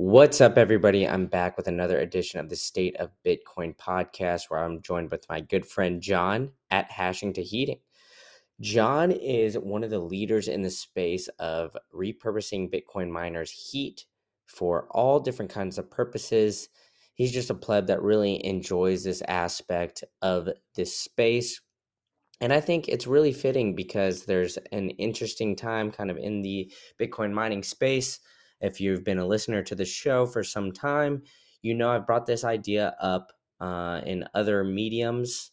What's up, everybody? I'm back with another edition of the State of Bitcoin podcast where I'm joined with my good friend John at Hashing to Heating. John is one of the leaders in the space of repurposing Bitcoin miners' heat for all different kinds of purposes. He's just a pleb that really enjoys this aspect of this space. And I think it's really fitting because there's an interesting time kind of in the Bitcoin mining space if you've been a listener to the show for some time, you know I've brought this idea up uh, in other mediums,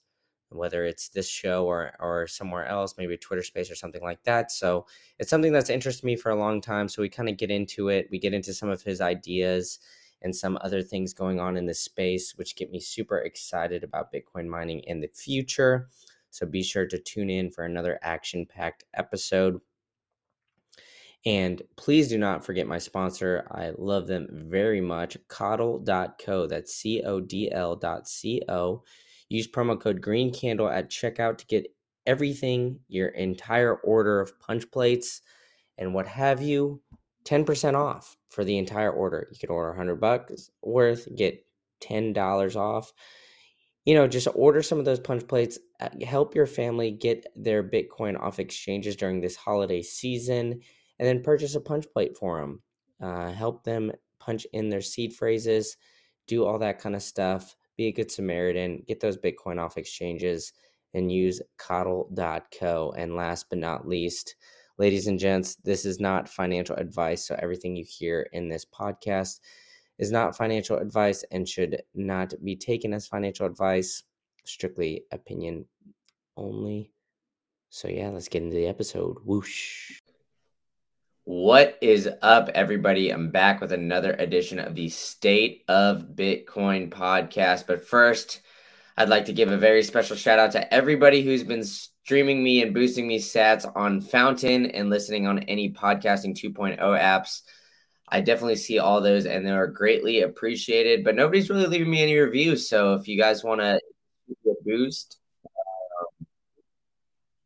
whether it's this show or or somewhere else, maybe Twitter Space or something like that. So it's something that's interested me for a long time. So we kind of get into it. We get into some of his ideas and some other things going on in this space, which get me super excited about Bitcoin mining in the future. So be sure to tune in for another action packed episode. And please do not forget my sponsor. I love them very much. Codl.co. That's C O D L dot C O. Use promo code Green Candle at checkout to get everything, your entire order of punch plates and what have you, 10% off for the entire order. You can order 100 bucks worth, get $10 off. You know, just order some of those punch plates, uh, help your family get their Bitcoin off exchanges during this holiday season and then purchase a punch plate for them. Uh, help them punch in their seed phrases, do all that kind of stuff. Be a good Samaritan, get those Bitcoin off exchanges, and use codl.co. And last but not least, ladies and gents, this is not financial advice. So everything you hear in this podcast is not financial advice and should not be taken as financial advice, strictly opinion only. So, yeah, let's get into the episode. Whoosh. What is up, everybody? I'm back with another edition of the State of Bitcoin podcast. But first, I'd like to give a very special shout out to everybody who's been streaming me and boosting me sats on Fountain and listening on any podcasting 2.0 apps. I definitely see all those and they are greatly appreciated, but nobody's really leaving me any reviews. So if you guys want to boost,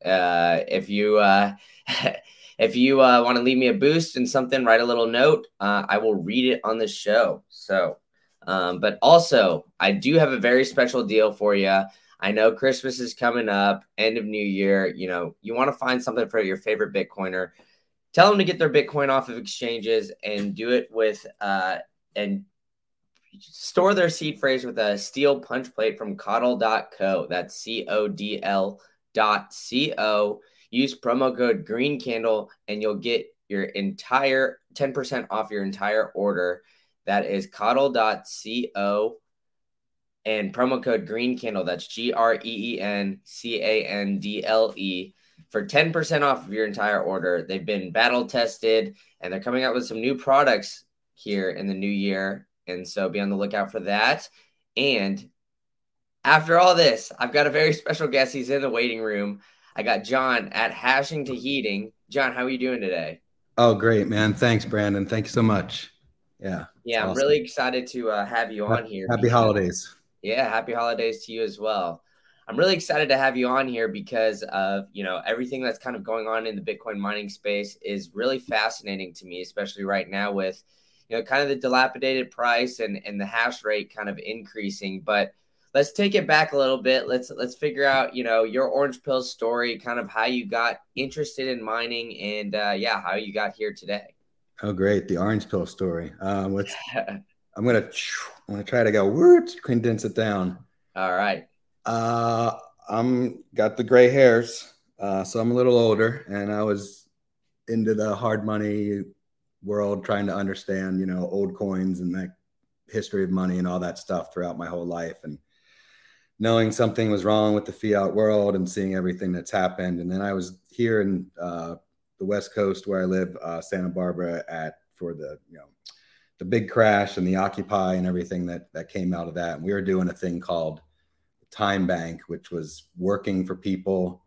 uh, if you, uh, If you uh, want to leave me a boost and something, write a little note. Uh, I will read it on the show. So, um, but also, I do have a very special deal for you. I know Christmas is coming up, end of New Year. You know, you want to find something for your favorite Bitcoiner. Tell them to get their Bitcoin off of exchanges and do it with uh, and store their seed phrase with a steel punch plate from codl.co. That's C O D L dot C O. Use promo code Green Candle and you'll get your entire 10% off your entire order. That is codl.co and promo code Green Candle. That's G R E E N C A N D L E for 10% off of your entire order. They've been battle tested and they're coming out with some new products here in the new year. And so be on the lookout for that. And after all this, I've got a very special guest. He's in the waiting room. I got John at Hashing to Heating. John, how are you doing today? Oh, great, man. Thanks, Brandon. Thank you so much. Yeah. Yeah, I'm awesome. really excited to uh, have you on here. Happy because, holidays. Yeah, happy holidays to you as well. I'm really excited to have you on here because of, you know, everything that's kind of going on in the Bitcoin mining space is really fascinating to me, especially right now with, you know, kind of the dilapidated price and and the hash rate kind of increasing, but let's take it back a little bit. Let's let's figure out, you know, your orange pill story, kind of how you got interested in mining, and uh, yeah, how you got here today. Oh, great, the orange pill story. Um, let's. I'm gonna I'm gonna try to go word condense it down. All right. Uh, I'm got the gray hairs, uh, so I'm a little older, and I was into the hard money world, trying to understand, you know, old coins and that history of money and all that stuff throughout my whole life, and knowing something was wrong with the fiat world and seeing everything that's happened. And then I was here in uh, the West Coast where I live, uh, Santa Barbara, at for the you know the big crash and the Occupy and everything that that came out of that. And we were doing a thing called Time Bank, which was working for people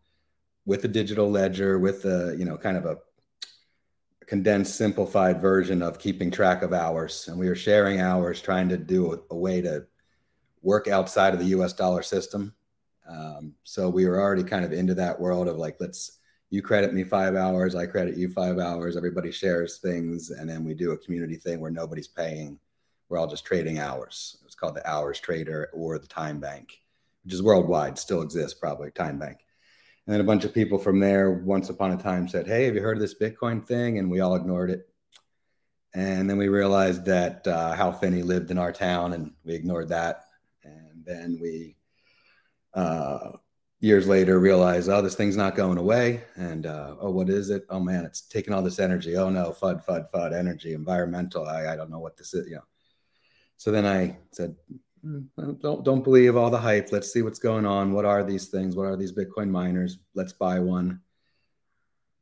with a digital ledger, with a you know kind of a condensed, simplified version of keeping track of hours. And we were sharing hours, trying to do a, a way to work outside of the US dollar system. Um, so we were already kind of into that world of like, let's you credit me five hours, I credit you five hours. Everybody shares things, and then we do a community thing where nobody's paying. We're all just trading hours. It's called the Hours Trader or the Time Bank, which is worldwide, still exists probably. Time Bank. And then a bunch of people from there, once upon a time, said, "Hey, have you heard of this Bitcoin thing?" And we all ignored it. And then we realized that uh, Hal Finney lived in our town, and we ignored that. Then we uh, years later realize, oh, this thing's not going away. And uh, oh, what is it? Oh man, it's taking all this energy. Oh no, FUD, FUD, FUD, energy, environmental. I, I don't know what this is, you know. So then I said, hmm, don't don't believe all the hype. Let's see what's going on. What are these things? What are these Bitcoin miners? Let's buy one.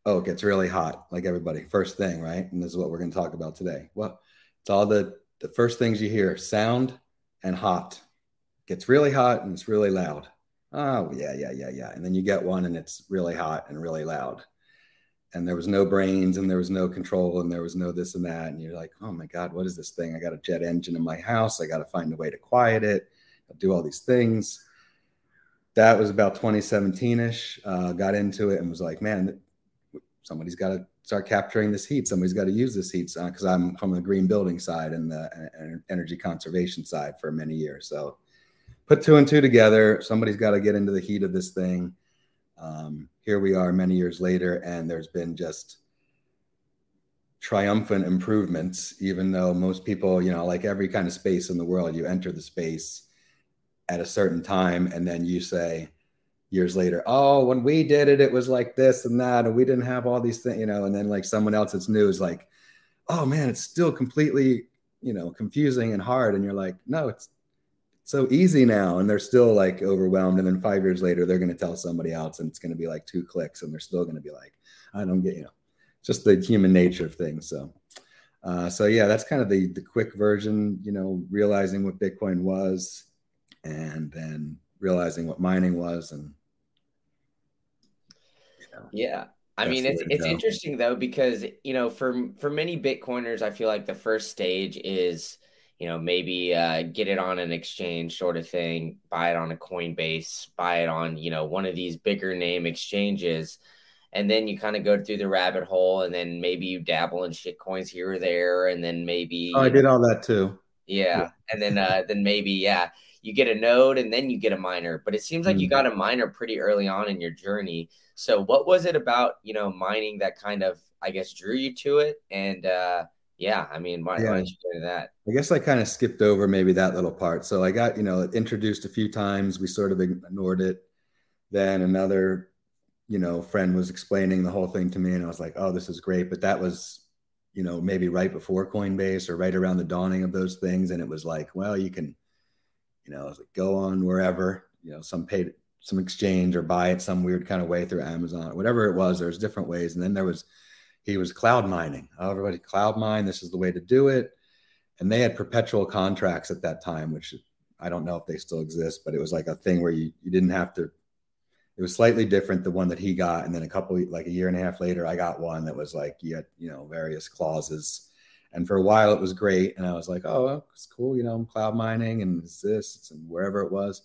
Oh, it gets really hot, like everybody. First thing, right? And this is what we're going to talk about today. Well, it's all the the first things you hear: sound and hot. Gets really hot and it's really loud. Oh yeah yeah yeah yeah. And then you get one and it's really hot and really loud. And there was no brains and there was no control and there was no this and that. And you're like oh my god what is this thing? I got a jet engine in my house. I got to find a way to quiet it. I'll do all these things. That was about 2017ish uh, got into it and was like man somebody's got to start capturing this heat. Somebody's got to use this heat because i'm from the green building side and the energy conservation side for many years. So put two and two together. Somebody's got to get into the heat of this thing. Um, here we are many years later, and there's been just triumphant improvements, even though most people, you know, like every kind of space in the world, you enter the space at a certain time, and then you say, years later, oh, when we did it, it was like this and that, and we didn't have all these things, you know, and then like someone else that's new is like, oh man, it's still completely, you know, confusing and hard. And you're like, no, it's so easy now and they're still like overwhelmed and then five years later they're going to tell somebody else and it's going to be like two clicks and they're still going to be like i don't get you know just the human nature of things so uh, so yeah that's kind of the the quick version you know realizing what bitcoin was and then realizing what mining was and you know, yeah I mean, it's it's go. interesting though because you know, for for many Bitcoiners, I feel like the first stage is you know, maybe uh, get it on an exchange sort of thing, buy it on a Coinbase, buy it on, you know, one of these bigger name exchanges. And then you kind of go through the rabbit hole and then maybe you dabble in shit coins here or there. And then maybe. Oh, I did all that too. Yeah. yeah. And then, uh, then maybe, yeah, you get a node and then you get a miner. But it seems like mm-hmm. you got a miner pretty early on in your journey. So what was it about, you know, mining that kind of, I guess, drew you to it? And, uh, yeah, I mean, why, yeah. why don't you to that? I guess I kind of skipped over maybe that little part. So I got, you know, introduced a few times. We sort of ignored it. Then another, you know, friend was explaining the whole thing to me, and I was like, oh, this is great. But that was, you know, maybe right before Coinbase or right around the dawning of those things. And it was like, well, you can, you know, like, go on wherever, you know, some paid some exchange or buy it some weird kind of way through Amazon, whatever it was. There's different ways. And then there was he was cloud mining. Oh, everybody cloud mine. This is the way to do it. And they had perpetual contracts at that time, which I don't know if they still exist, but it was like a thing where you, you didn't have to. It was slightly different the one that he got, and then a couple like a year and a half later, I got one that was like you had you know various clauses, and for a while it was great, and I was like, oh, it's cool, you know, I'm cloud mining and this and wherever it was,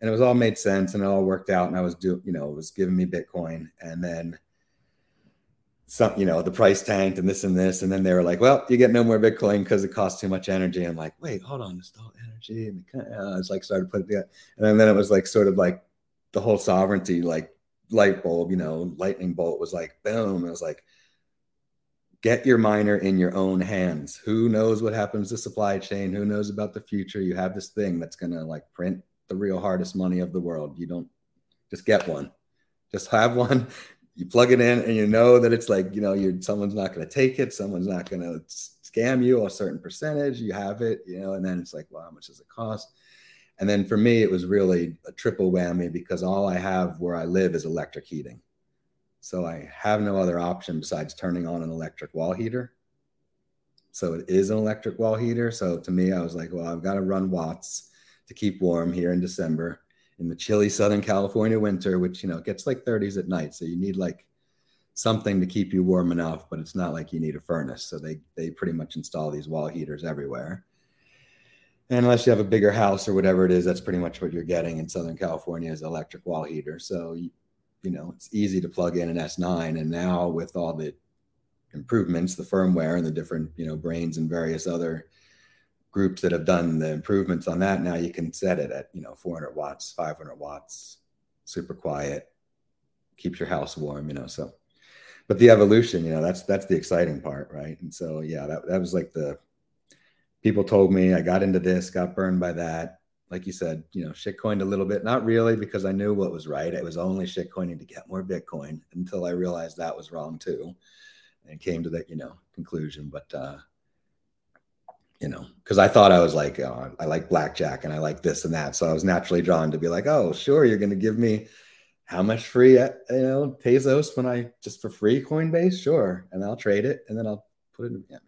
and it was all made sense and it all worked out, and I was doing you know it was giving me Bitcoin, and then some, you know, the price tanked and this and this. And then they were like, well, you get no more Bitcoin because it costs too much energy. I'm like, wait, hold on, it's all energy. And uh, it's like started putting it, and then, then it was like sort of like the whole sovereignty, like light bulb, you know, lightning bolt was like, boom. It was like, get your miner in your own hands. Who knows what happens to supply chain? Who knows about the future? You have this thing that's going to like print the real hardest money of the world. You don't just get one. Just have one you plug it in and you know that it's like you know you someone's not going to take it someone's not going to scam you a certain percentage you have it you know and then it's like well how much does it cost? And then for me it was really a triple whammy because all i have where i live is electric heating. So i have no other option besides turning on an electric wall heater. So it is an electric wall heater. So to me i was like well i've got to run watts to keep warm here in december in the chilly Southern California winter, which you know gets like 30s at night. So you need like something to keep you warm enough, but it's not like you need a furnace. So they they pretty much install these wall heaters everywhere. And unless you have a bigger house or whatever it is, that's pretty much what you're getting in Southern California is electric wall heater. So you know, it's easy to plug in an S9. And now with all the improvements, the firmware and the different, you know, brains and various other groups that have done the improvements on that, now you can set it at, you know, 400 watts, 500 watts, super quiet, keeps your house warm, you know. So, but the evolution, you know, that's that's the exciting part, right? And so, yeah, that that was like the people told me I got into this, got burned by that. Like you said, you know, shitcoined a little bit. Not really because I knew what was right. It was only shitcoining to get more Bitcoin until I realized that was wrong too, and came to that you know conclusion. But uh, you know, because I thought I was like, oh, I like blackjack and I like this and that, so I was naturally drawn to be like, oh, sure, you're going to give me how much free, uh, you know, pesos when I just for free Coinbase, sure, and I'll trade it and then I'll put it in. Yeah.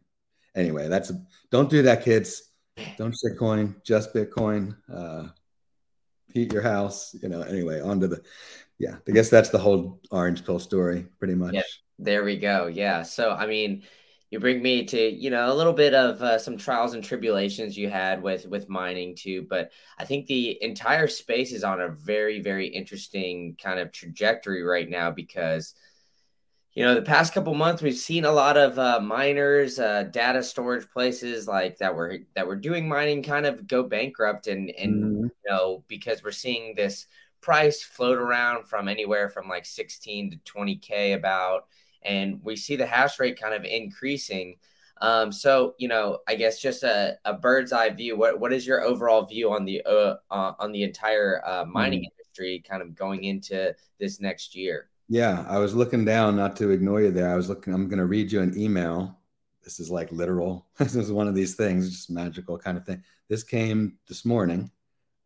Anyway, that's don't do that, kids. Don't Bitcoin, just Bitcoin. Uh, heat your house, you know. Anyway, onto the, yeah. I guess that's the whole orange pill story, pretty much. Yeah, there we go. Yeah. So I mean, you bring me to you know a little bit of uh, some trials and tribulations you had with with mining too but i think the entire space is on a very very interesting kind of trajectory right now because you know the past couple months we've seen a lot of uh, miners uh, data storage places like that were that were doing mining kind of go bankrupt and and mm-hmm. you know because we're seeing this price float around from anywhere from like 16 to 20k about and we see the hash rate kind of increasing. Um, so you know, I guess just a, a, bird's eye view. What what is your overall view on the uh, uh, on the entire uh, mining mm. industry, kind of going into this next year? Yeah, I was looking down, not to ignore you there. I was looking. I'm going to read you an email. This is like literal. this is one of these things, just magical kind of thing. This came this morning.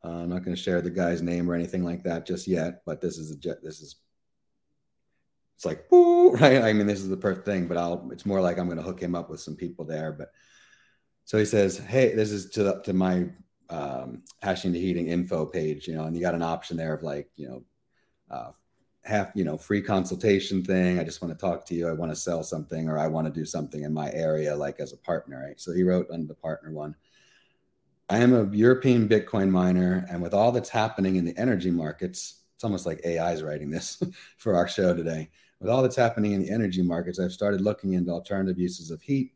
Uh, I'm not going to share the guy's name or anything like that just yet, but this is a this is it's like, right? I mean, this is the perfect thing, but I'll, it's more like I'm going to hook him up with some people there. But so he says, Hey, this is to, the, to my um, hashing to heating info page, you know, and you got an option there of like, you know, uh, half, you know, free consultation thing. I just want to talk to you. I want to sell something or I want to do something in my area, like as a partner, right? So he wrote under the partner one. I am a European Bitcoin miner, and with all that's happening in the energy markets, it's almost like AI is writing this for our show today with all that's happening in the energy markets, I've started looking into alternative uses of heat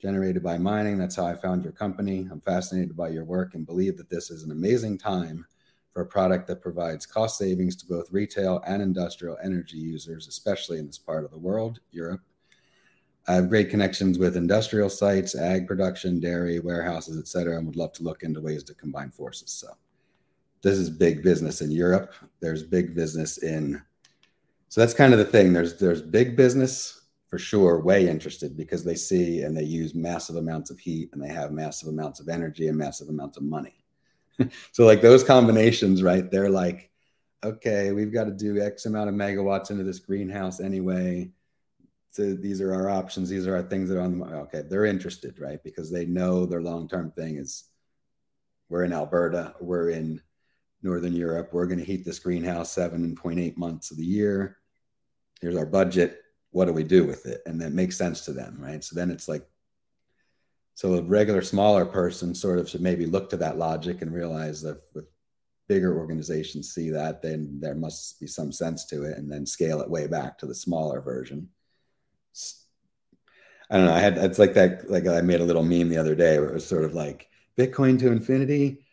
generated by mining. That's how I found your company. I'm fascinated by your work and believe that this is an amazing time for a product that provides cost savings to both retail and industrial energy users, especially in this part of the world, Europe. I have great connections with industrial sites, ag production, dairy, warehouses, etc., and would love to look into ways to combine forces. So, this is big business in Europe. There's big business in so that's kind of the thing. There's there's big business for sure, way interested because they see and they use massive amounts of heat and they have massive amounts of energy and massive amounts of money. so like those combinations, right? They're like, okay, we've got to do X amount of megawatts into this greenhouse anyway. So these are our options. These are our things that are on the market. okay. They're interested, right? Because they know their long term thing is we're in Alberta, we're in Northern Europe. We're going to heat this greenhouse seven and point eight months of the year. Here's our budget. What do we do with it? And that makes sense to them, right? So then it's like, so a regular smaller person sort of should maybe look to that logic and realize that with bigger organizations see that, then there must be some sense to it, and then scale it way back to the smaller version. I don't know. I had it's like that. Like I made a little meme the other day where it was sort of like Bitcoin to infinity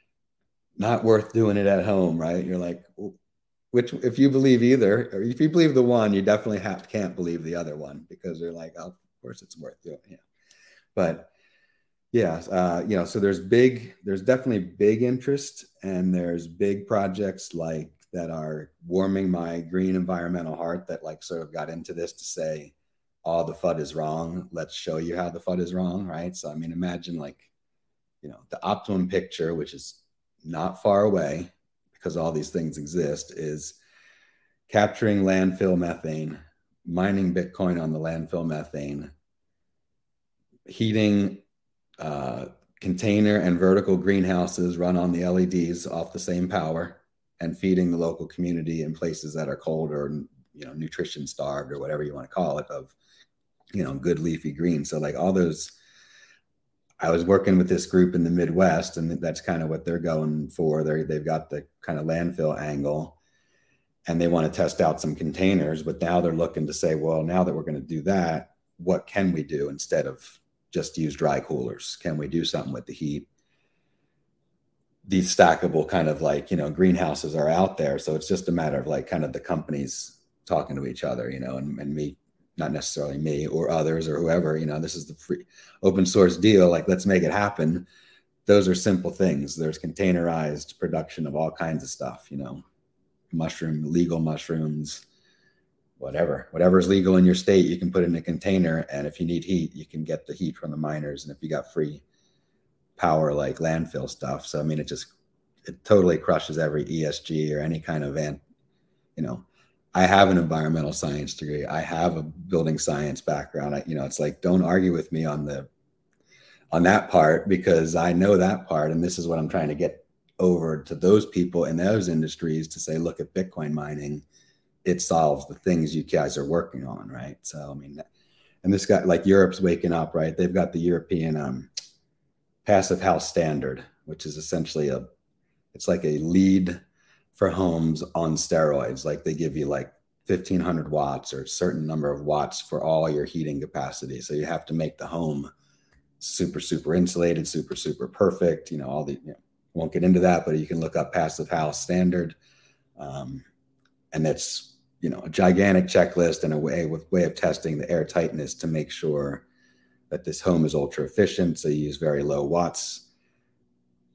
not worth doing it at home, right? You're like, which if you believe either, or if you believe the one, you definitely have can't believe the other one because they're like, oh, of course it's worth doing. Yeah, but yeah, uh, you know, so there's big, there's definitely big interest, and there's big projects like that are warming my green environmental heart that like sort of got into this to say, all the FUD is wrong. Let's show you how the FUD is wrong, right? So I mean, imagine like, you know, the optimum picture, which is not far away, because all these things exist, is capturing landfill methane, mining Bitcoin on the landfill methane, heating uh, container and vertical greenhouses run on the LEDs off the same power, and feeding the local community in places that are cold or you know nutrition starved or whatever you want to call it of you know good leafy green. So like all those I was working with this group in the Midwest, and that's kind of what they're going for. They they've got the kind of landfill angle, and they want to test out some containers, but now they're looking to say, well, now that we're going to do that, what can we do instead of just use dry coolers? Can we do something with the heat? These stackable kind of like, you know, greenhouses are out there. So it's just a matter of like kind of the companies talking to each other, you know, and, and me, not necessarily me or others or whoever, you know, this is the free open source deal. Like, let's make it happen. Those are simple things. There's containerized production of all kinds of stuff, you know, mushroom, legal mushrooms, whatever, whatever is legal in your state, you can put in a container. And if you need heat, you can get the heat from the miners. And if you got free power, like landfill stuff. So, I mean, it just, it totally crushes every ESG or any kind of, an, you know, I have an environmental science degree. I have a building science background. I, you know, it's like, don't argue with me on the, on that part because I know that part. And this is what I'm trying to get over to those people in those industries to say, look at Bitcoin mining it solves the things you guys are working on, right? So I mean, and this guy like Europe's waking up, right? They've got the European um, passive house standard, which is essentially a it's like a LEED for homes on steroids. Like they give you like 1500 watts or a certain number of watts for all your heating capacity. So you have to make the home super, super insulated, super, super perfect. You know, all the, you know, won't get into that, but you can look up passive house standard. Um, and that's you know a gigantic checklist and a way with way of testing the air tightness to make sure that this home is ultra efficient. So you use very low watts.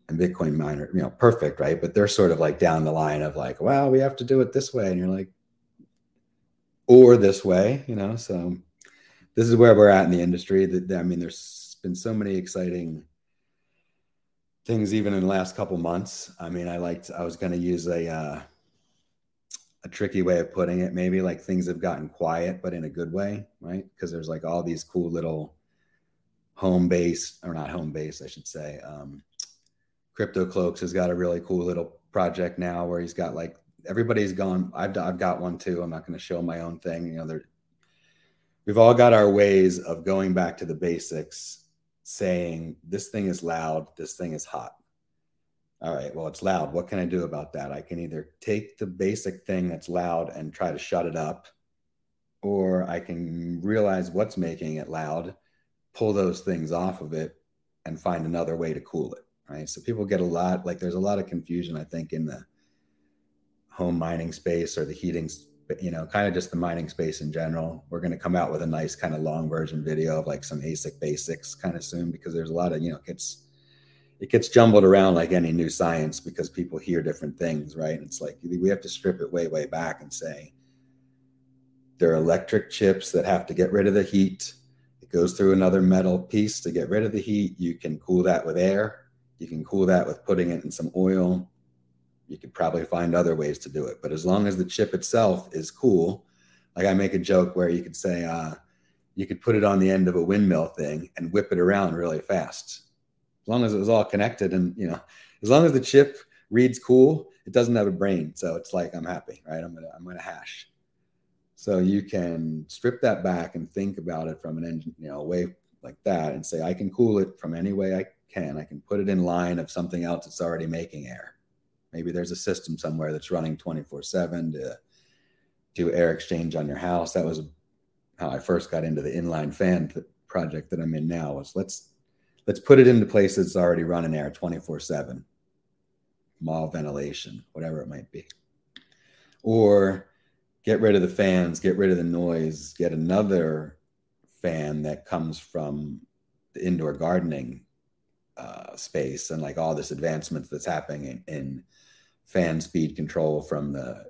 And Bitcoin miner, you know, perfect, right? But they're sort of like down the line of like, well, we have to do it this way, and you're like, or this way, you know. So this is where we're at in the industry. That I mean, there's been so many exciting things even in the last couple months. I mean, I liked I was going to use a uh, a tricky way of putting it maybe like things have gotten quiet but in a good way right because there's like all these cool little home base or not home base i should say um, crypto cloaks has got a really cool little project now where he's got like everybody's gone i've, I've got one too i'm not going to show my own thing you know they we've all got our ways of going back to the basics saying this thing is loud this thing is hot all right, well, it's loud. What can I do about that? I can either take the basic thing that's loud and try to shut it up, or I can realize what's making it loud, pull those things off of it, and find another way to cool it. Right. So people get a lot, like, there's a lot of confusion, I think, in the home mining space or the heating, you know, kind of just the mining space in general. We're going to come out with a nice kind of long version video of like some ASIC basics kind of soon because there's a lot of, you know, it's, it gets jumbled around like any new science because people hear different things, right? It's like we have to strip it way, way back and say there are electric chips that have to get rid of the heat. It goes through another metal piece to get rid of the heat. You can cool that with air. You can cool that with putting it in some oil. You could probably find other ways to do it. But as long as the chip itself is cool, like I make a joke where you could say, uh, you could put it on the end of a windmill thing and whip it around really fast as long as it was all connected and you know as long as the chip reads cool it doesn't have a brain so it's like i'm happy right i'm gonna i'm gonna hash so you can strip that back and think about it from an engine you know way like that and say i can cool it from any way i can. I can put it in line of something else that's already making air. Maybe there's a system somewhere that's running 24 7 to do air exchange on your house. That was how i first got into the inline fan project that i'm in now was let's let's put it into places that's already running air 24 7 mall ventilation whatever it might be. Or get rid of the fans get rid of the noise get another fan that comes from the indoor gardening uh, space and like all this advancements that's happening in, in fan speed control from the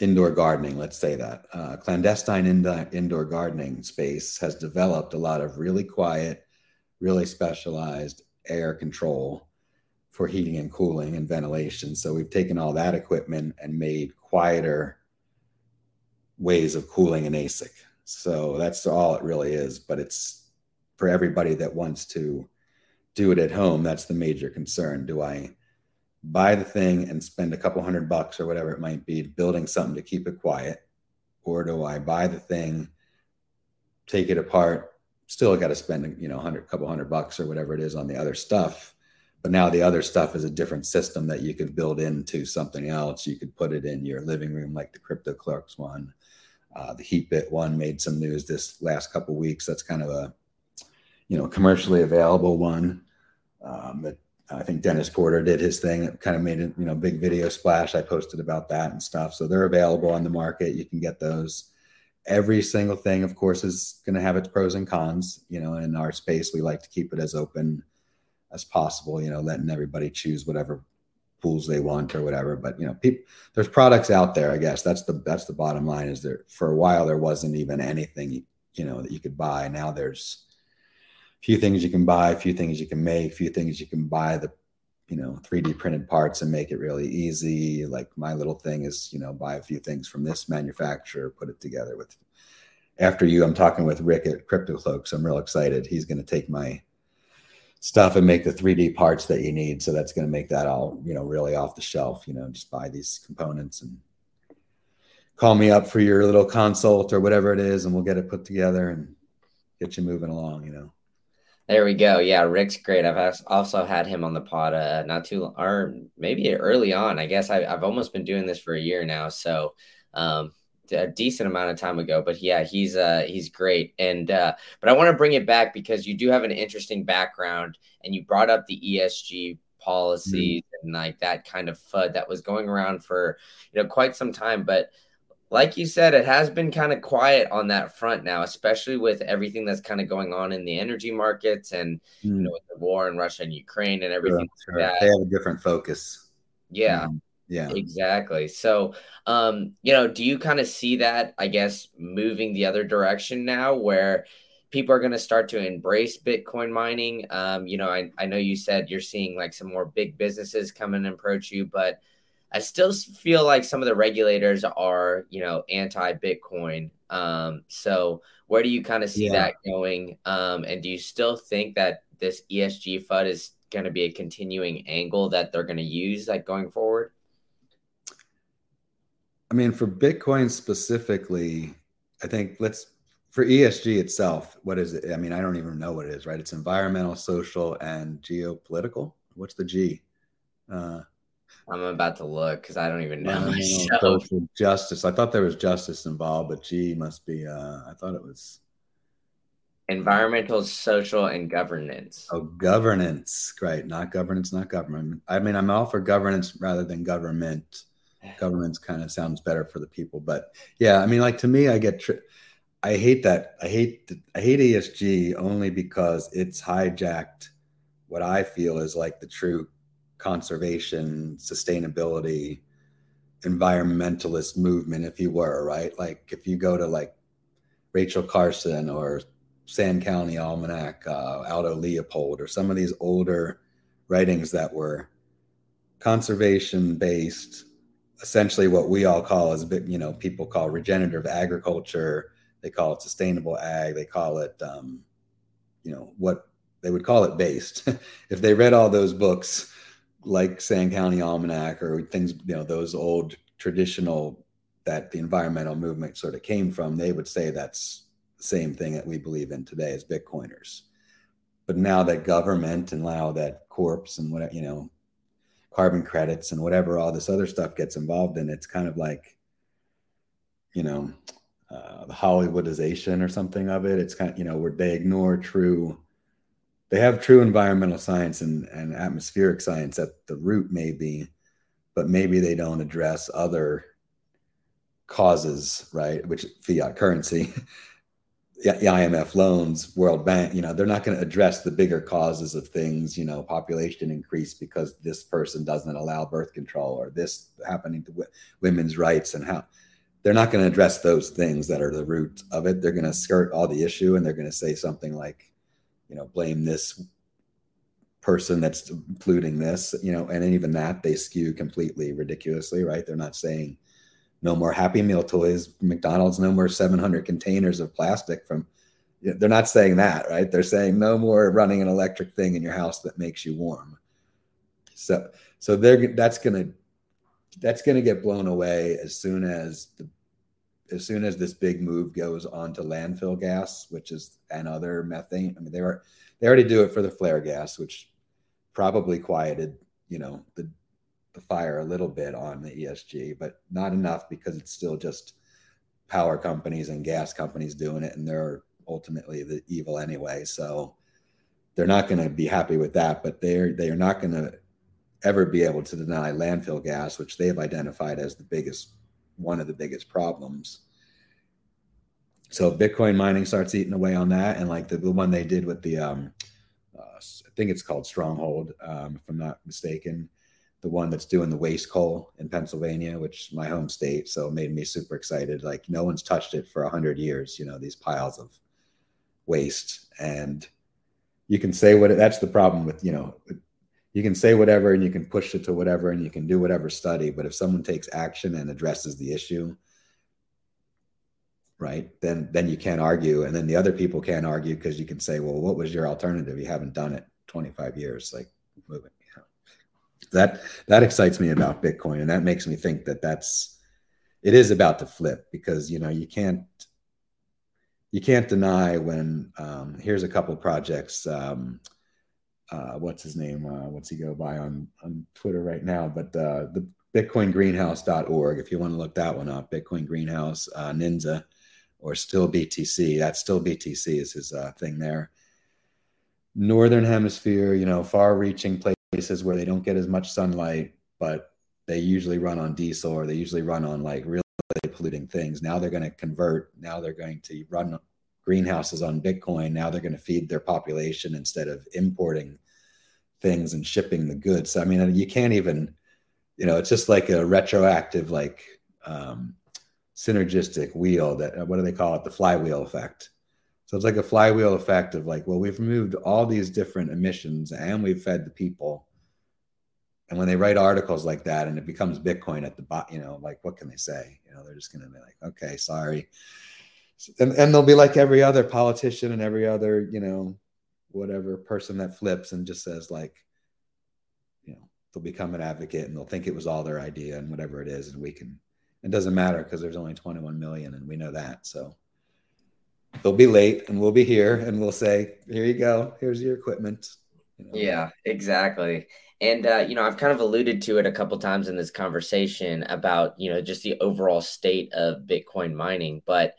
indoor gardening, let's say that uh, clandestine in- indoor gardening space has developed a lot of really quiet, really specialized air control for heating and cooling and ventilation. So we've taken all that equipment and made quieter ways of cooling an ASIC. So that's all it really is. But it's for everybody that wants to do it at home. That's the major concern. Do I buy the thing and spend a couple hundred bucks or whatever it might be building something to keep it quiet? Or do I buy the thing, take it apart, still got to spend you know a hundred couple hundred bucks or whatever it is on the other stuff but now the other stuff is a different system that you could build into something else. You could put it in your living room, like the Crypto Cloaks one. Uh, the Heatbit one made some news this last couple weeks. That's kind of a, you know, commercially available one. Um, I think Dennis Porter did his thing. It kind of made a you know big video splash. I posted about that and stuff. So they're available on the market. You can get those. Every single thing, of course, is going to have its pros and cons. You know, in our space, we like to keep it as open as possible. You know, letting everybody choose whatever pools they want or whatever. But you know, people there's products out there. I guess that's the that's the bottom line. Is there for a while there wasn't even anything you know that you could buy. Now there's few things you can buy, a few things you can make, few things you can buy the you know 3D printed parts and make it really easy. Like my little thing is you know buy a few things from this manufacturer, put it together with. After you, I'm talking with Rick at Crypto Cloaks. I'm real excited. He's going to take my stuff and make the 3D parts that you need. So that's going to make that all, you know, really off the shelf, you know, just buy these components and call me up for your little consult or whatever it is and we'll get it put together and get you moving along, you know. There we go. Yeah, Rick's great. I've also had him on the pod uh, not too long, or maybe early on. I guess I, have almost been doing this for a year now. So um, a decent amount of time ago. But yeah, he's uh he's great. And uh, but I want to bring it back because you do have an interesting background, and you brought up the ESG policies mm. and like that kind of FUD that was going around for you know quite some time. But like you said, it has been kind of quiet on that front now, especially with everything that's kind of going on in the energy markets and mm. you know with the war in Russia and Ukraine and everything. Sure, sure. They have a different focus. Yeah. Um, yeah. Exactly. So, um, you know, do you kind of see that, I guess, moving the other direction now where people are going to start to embrace Bitcoin mining? Um, you know, I, I know you said you're seeing like some more big businesses come and approach you, but I still feel like some of the regulators are, you know, anti Bitcoin. Um, so where do you kind of see yeah. that going? Um, and do you still think that this ESG FUD is going to be a continuing angle that they're going to use like going forward? I mean, for Bitcoin specifically, I think let's for ESG itself, what is it? I mean, I don't even know what it is, right? It's environmental, social, and geopolitical. What's the G? Uh, I'm about to look because I don't even know. Social justice. I thought there was justice involved, but G must be. Uh, I thought it was environmental, social, and governance. Oh, governance. Great. Not governance, not government. I mean, I'm all for governance rather than government governments kind of sounds better for the people. But yeah, I mean, like to me, I get, tri- I hate that. I hate, I hate ESG only because it's hijacked what I feel is like the true conservation, sustainability, environmentalist movement, if you were, right? Like if you go to like Rachel Carson or Sand County Almanac, uh, Aldo Leopold, or some of these older writings that were conservation based, essentially what we all call is, you know people call regenerative agriculture they call it sustainable ag they call it um, you know what they would call it based if they read all those books like sand county almanac or things you know those old traditional that the environmental movement sort of came from they would say that's the same thing that we believe in today as bitcoiners. But now that government and now that corps and what you know carbon credits and whatever all this other stuff gets involved in it's kind of like you know uh, the hollywoodization or something of it. It's kind of you know where they ignore true they have true environmental science and, and atmospheric science at the root maybe but maybe they don't address other causes right which fiat currency the IMF loans, World Bank, you know, they're not going to address the bigger causes of things, you know, population increase because this person doesn't allow birth control or this happening to w- women's rights and how they're not going to address those things that are the root of it. They're going to skirt all the issue and they're going to say something like, you know, blame this person that's polluting this, you know, and even that they skew completely ridiculously, right? They're not saying, no more Happy Meal toys. McDonald's no more 700 containers of plastic from. They're not saying that, right? They're saying no more running an electric thing in your house that makes you warm. So, so they're that's gonna that's gonna get blown away as soon as the as soon as this big move goes on to landfill gas, which is another methane. I mean, they were they already do it for the flare gas, which probably quieted, you know, the the fire a little bit on the ESG, but not enough because it's still just power companies and gas companies doing it, and they're ultimately the evil anyway. So they're not going to be happy with that, but they're they are not going to ever be able to deny landfill gas, which they've identified as the biggest one of the biggest problems. So Bitcoin mining starts eating away on that, and like the, the one they did with the, um, uh, I think it's called Stronghold, um, if I'm not mistaken, the one that's doing the waste coal in Pennsylvania, which is my home state. So it made me super excited. Like no one's touched it for a hundred years. You know these piles of waste, and you can say what that's the problem with you know you can say whatever and you can push it to whatever and you can do whatever study but if someone takes action and addresses the issue right then then you can't argue and then the other people can't argue because you can say well what was your alternative? You haven't done it 25 years like you that that excites me about bitcoin and that makes me think that that's it is about to flip because you know you can't you can't deny when um, here's a couple projects um, uh, what's his name? Uh, what's he go by on on Twitter right now? But uh, the BitcoinGreenhouse.org, if you want to look that one up, Bitcoin Greenhouse uh, Ninja, or still BTC. That's still BTC is his uh, thing there. Northern Hemisphere, you know, far-reaching places where they don't get as much sunlight, but they usually run on diesel or they usually run on like really polluting things. Now they're going to convert. Now they're going to run greenhouses on Bitcoin. Now they're going to feed their population instead of importing things and shipping the goods. So, I mean, you can't even, you know, it's just like a retroactive, like um, synergistic wheel that, what do they call it? The flywheel effect. So it's like a flywheel effect of like, well, we've removed all these different emissions and we've fed the people. And when they write articles like that and it becomes Bitcoin at the bottom, you know, like what can they say? You know, they're just going to be like, okay, sorry and, and they'll be like every other politician and every other you know whatever person that flips and just says like you know they'll become an advocate and they'll think it was all their idea and whatever it is. And we can it doesn't matter because there's only 21 million and we know that. So they'll be late and we'll be here and we'll say here you go. Here's your equipment. You know? yeah exactly. And uh, you know i've kind of alluded to it a couple times in this conversation about you know just the overall state of bitcoin mining but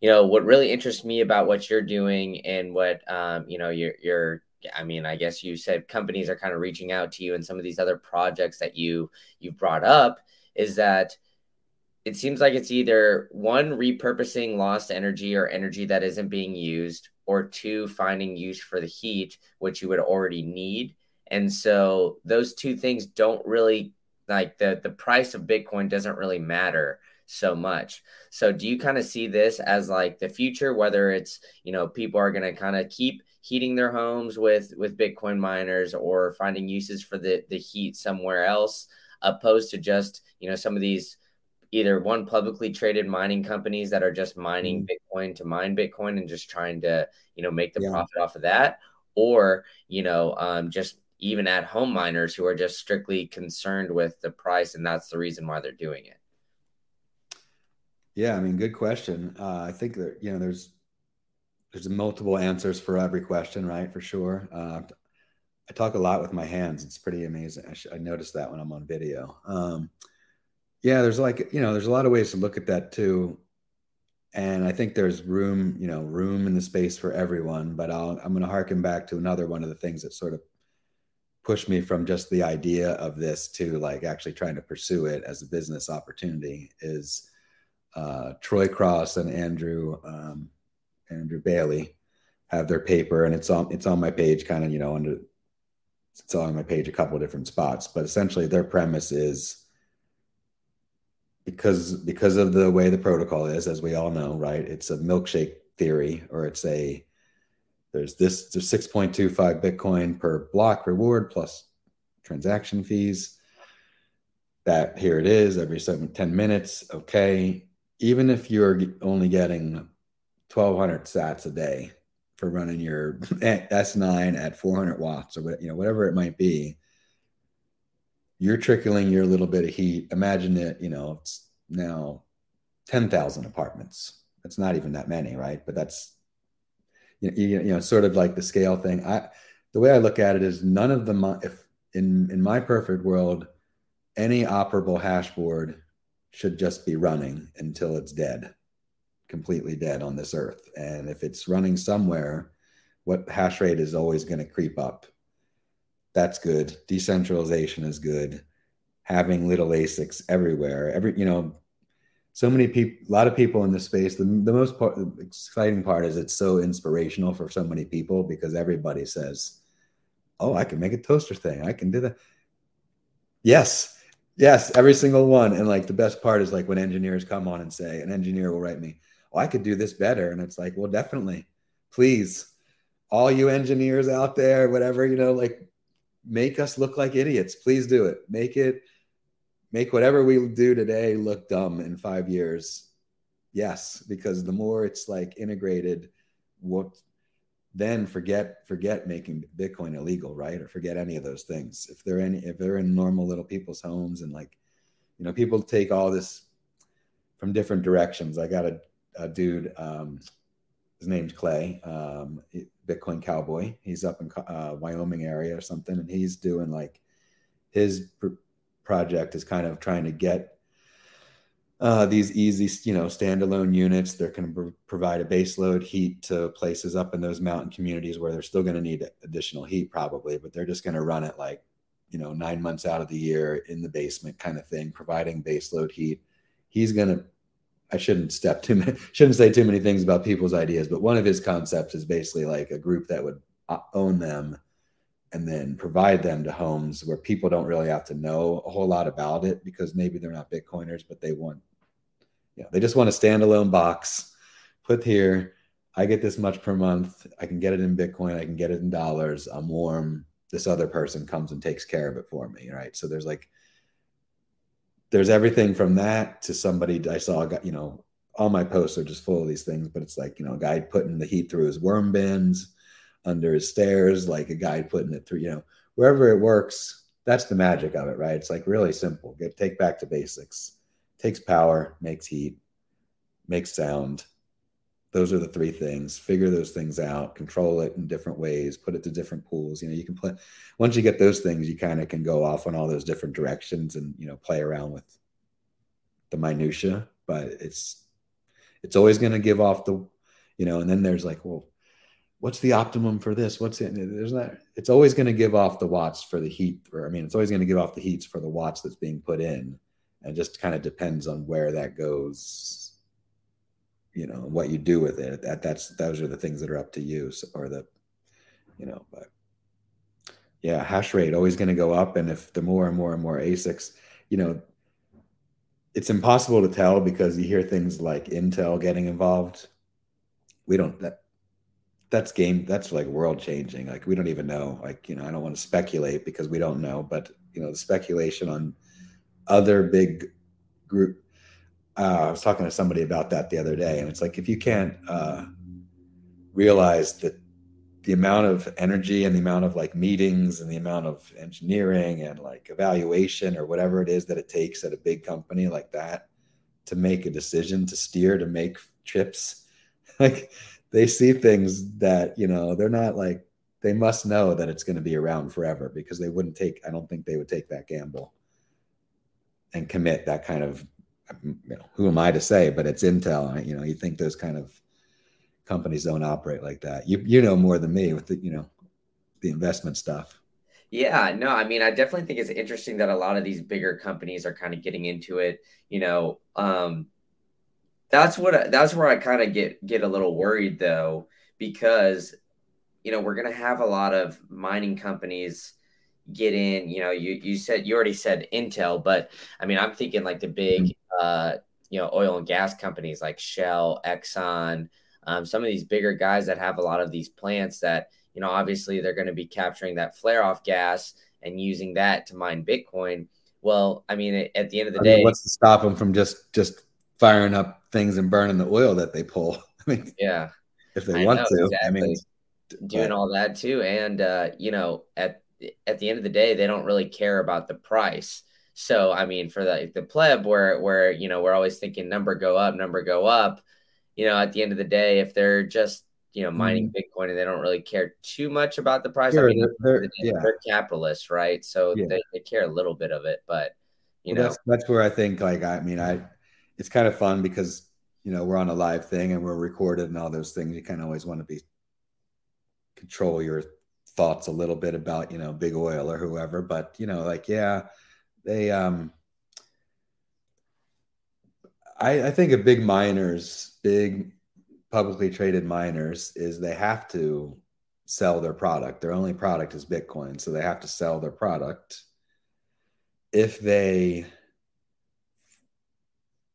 you know what really interests me about what you're doing and what um, you know you're, you're I mean, I guess you said companies are kind of reaching out to you and some of these other projects that you you brought up is that it seems like it's either one repurposing lost energy or energy that isn't being used or two finding use for the heat which you would already need. And so those two things don't really like the the price of Bitcoin doesn't really matter so much. So do you kind of see this as like the future whether it's, you know, people are going to kind of keep heating their homes with with Bitcoin miners or finding uses for the the heat somewhere else opposed to just, you know, some of these either one publicly traded mining companies that are just mining mm. Bitcoin to mine Bitcoin and just trying to, you know, make the yeah. profit off of that or, you know, um, just even at home miners who are just strictly concerned with the price and that's the reason why they're doing it. Yeah, I mean, good question. Uh, I think that you know, there's there's multiple answers for every question, right? For sure. Uh, I talk a lot with my hands. It's pretty amazing. I, sh- I noticed that when I'm on video. Um, yeah, there's like you know, there's a lot of ways to look at that too, and I think there's room, you know, room in the space for everyone. But I'll, I'm going to harken back to another one of the things that sort of pushed me from just the idea of this to like actually trying to pursue it as a business opportunity is uh, Troy Cross and Andrew um, Andrew Bailey have their paper, and it's on it's on my page, kind of you know under it's on my page a couple of different spots, but essentially their premise is because because of the way the protocol is, as we all know, right? It's a milkshake theory, or it's a there's this there's 6.25 Bitcoin per block reward plus transaction fees. That here it is every seven, 10 minutes. Okay even if you're only getting 1200 sats a day for running your S9 at 400 watts or you know whatever it might be, you're trickling your little bit of heat. Imagine it, you know, it's now 10,000 apartments. That's not even that many, right? But that's you, you know sort of like the scale thing. I the way I look at it is none of the if in in my perfect world any operable hash board should just be running until it's dead completely dead on this earth. And if it's running somewhere what hash rate is always going to creep up. That's good. Decentralization is good. Having little asics everywhere every you know so many people a lot of people in this space the, the most part, the exciting part is it's so inspirational for so many people because everybody says oh i can make a toaster thing. I can do that. Yes yes every single one. And like the best part is like when engineers come on and say an engineer will write me oh i could do this better. And it's like well definitely. Please all you engineers out there whatever you know like make us look like idiots. Please do it. Make it make whatever we do today look dumb in five years. Yes because the more it's like integrated what then forget forget making bitcoin illegal right? Or forget any of those things. If they're in if they're in normal little people's homes and like you know people take all this from different directions. I got a, a dude um his name's clay um bitcoin cowboy. He's up in uh, wyoming area or something and he's doing like his pr- project is kind of trying to get uh, these easy, you know, standalone units. They're going to provide a baseload heat to places up in those mountain communities where they're still going to need additional heat, probably, but they're just going to run it like, you know, nine months out of the year in the basement kind of thing, providing baseload heat. He's going to. I shouldn't step too many, shouldn't say too many things about people's ideas, but one of his concepts is basically like a group that would uh, own them and then provide them to homes where people don't really have to know a whole lot about it because maybe they're not Bitcoiners, but they want, they just want a standalone box put here. I get this much per month. I can get it in Bitcoin. I can get it in dollars. I'm warm. This other person comes and takes care of it for me. Right. So there's like, there's everything from that to somebody I saw, you know, all my posts are just full of these things, but it's like, you know, a guy putting the heat through his worm bins under his stairs, like a guy putting it through, you know, wherever it works. That's the magic of it, right? It's like really simple. Get take back to basics. Takes power, makes heat, makes sound. Those are the three things. Figure those things out, control it in different ways, put it to different pools. You know, you can play once you get those things, you kind of can go off on all those different directions and you know play around with the minutia. But it's it's always going to give off the, you know, and then there's like, well, what's the optimum for this? What's it? There's not. It's always going to give off the watts for the heat. Or I mean, it's always going to give off the heats for the watts that's being put in, and just kind of depends on where that goes. You know what you do with it. That that's those are the things that are up to you, or the, you know, but yeah, hash rate always going to go up, and if the more and more and more ASICs, you know, it's impossible to tell because you hear things like Intel getting involved. We don't that that's game that's like world changing like we don't even know like you know i don't want to speculate because we don't know but you know the speculation on other big group uh, i was talking to somebody about that the other day and it's like if you can't uh, realize that the amount of energy and the amount of like meetings and the amount of engineering and like evaluation or whatever it is that it takes at a big company like that to make a decision to steer to make trips like they see things that you know they're not like they must know that it's going to be around forever because they wouldn't take i don't think they would take that gamble and commit that kind of you know who am i to say but it's intel you know you think those kind of companies don't operate like that. You you know more than me with the you know the investment stuff. Yeah no i mean i definitely think it's interesting that a lot of these bigger companies are kind of getting into it you know um that's what that's where I kind of get get a little worried though because you know we're gonna have a lot of mining companies get in. You know, you you said you already said Intel, but I mean I'm thinking like the big mm-hmm. uh, you know oil and gas companies like Shell, Exxon, um, some of these bigger guys that have a lot of these plants that you know obviously they're going to be capturing that flare off gas and using that to mine Bitcoin. Well, I mean, at the end of the I day, mean, what's to stop them from just just firing up things and burning the oil that they pull. I mean, yeah, if they I want know, to, exactly. I mean, doing all that too, and uh, you know, at at the end of the day, they don't really care about the price. So, I mean, for the the pleb, where where you know we're always thinking number go up, number go up. You know, at the end of the day, if they're just you know mining Mhm. Bitcoin and they don't really care too much about the price. Sure, I mean, they're- they're, yeah. they're capitalists, right? So Yeah. they, they care a little bit of it, but you Well, know, that's that's where I think like I mean I it's kind of fun because you know we're on a live thing and we're recorded and all those things. You kind of always want to be control your thoughts a little bit about you know big oil or whoever, but you know like yeah they um I, I think of big miners, big publicly traded miners, is they have to sell their product. Their only product is Bitcoin, so they have to sell their product. If they,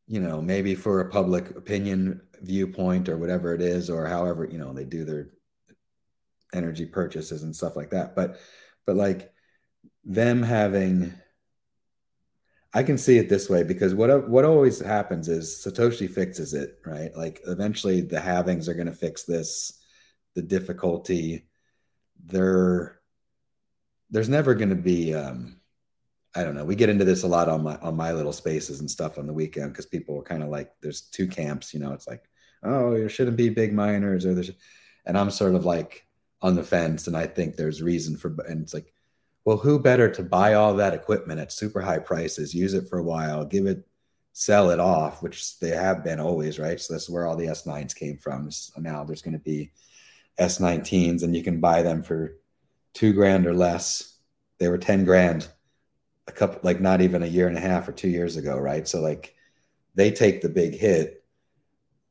you know, maybe for a public opinion viewpoint or whatever it is, or however, you know, they do their energy purchases and stuff like that. But, but like them having I can see it this way because what what always happens is Satoshi fixes it, right? Like eventually the halvings are going to fix this, the difficulty. There, there's never going to be. Um, I don't know. We get into this a lot on my on my little spaces and stuff on the weekend because people are kind of like, there's two camps. You know, it's like, oh, there shouldn't be big miners, or there's, and I'm sort of like on the fence, and I think there's reason for, and it's like well, who better to buy all that equipment at super high prices, use it for a while, give it, sell it off, which they have been always, right? So that's where all the S9s came from. So now there's going to be S19s and you can buy them for two grand or less. They were 10 grand a couple, like not even a year and a half or two years ago, right? So like they take the big hit.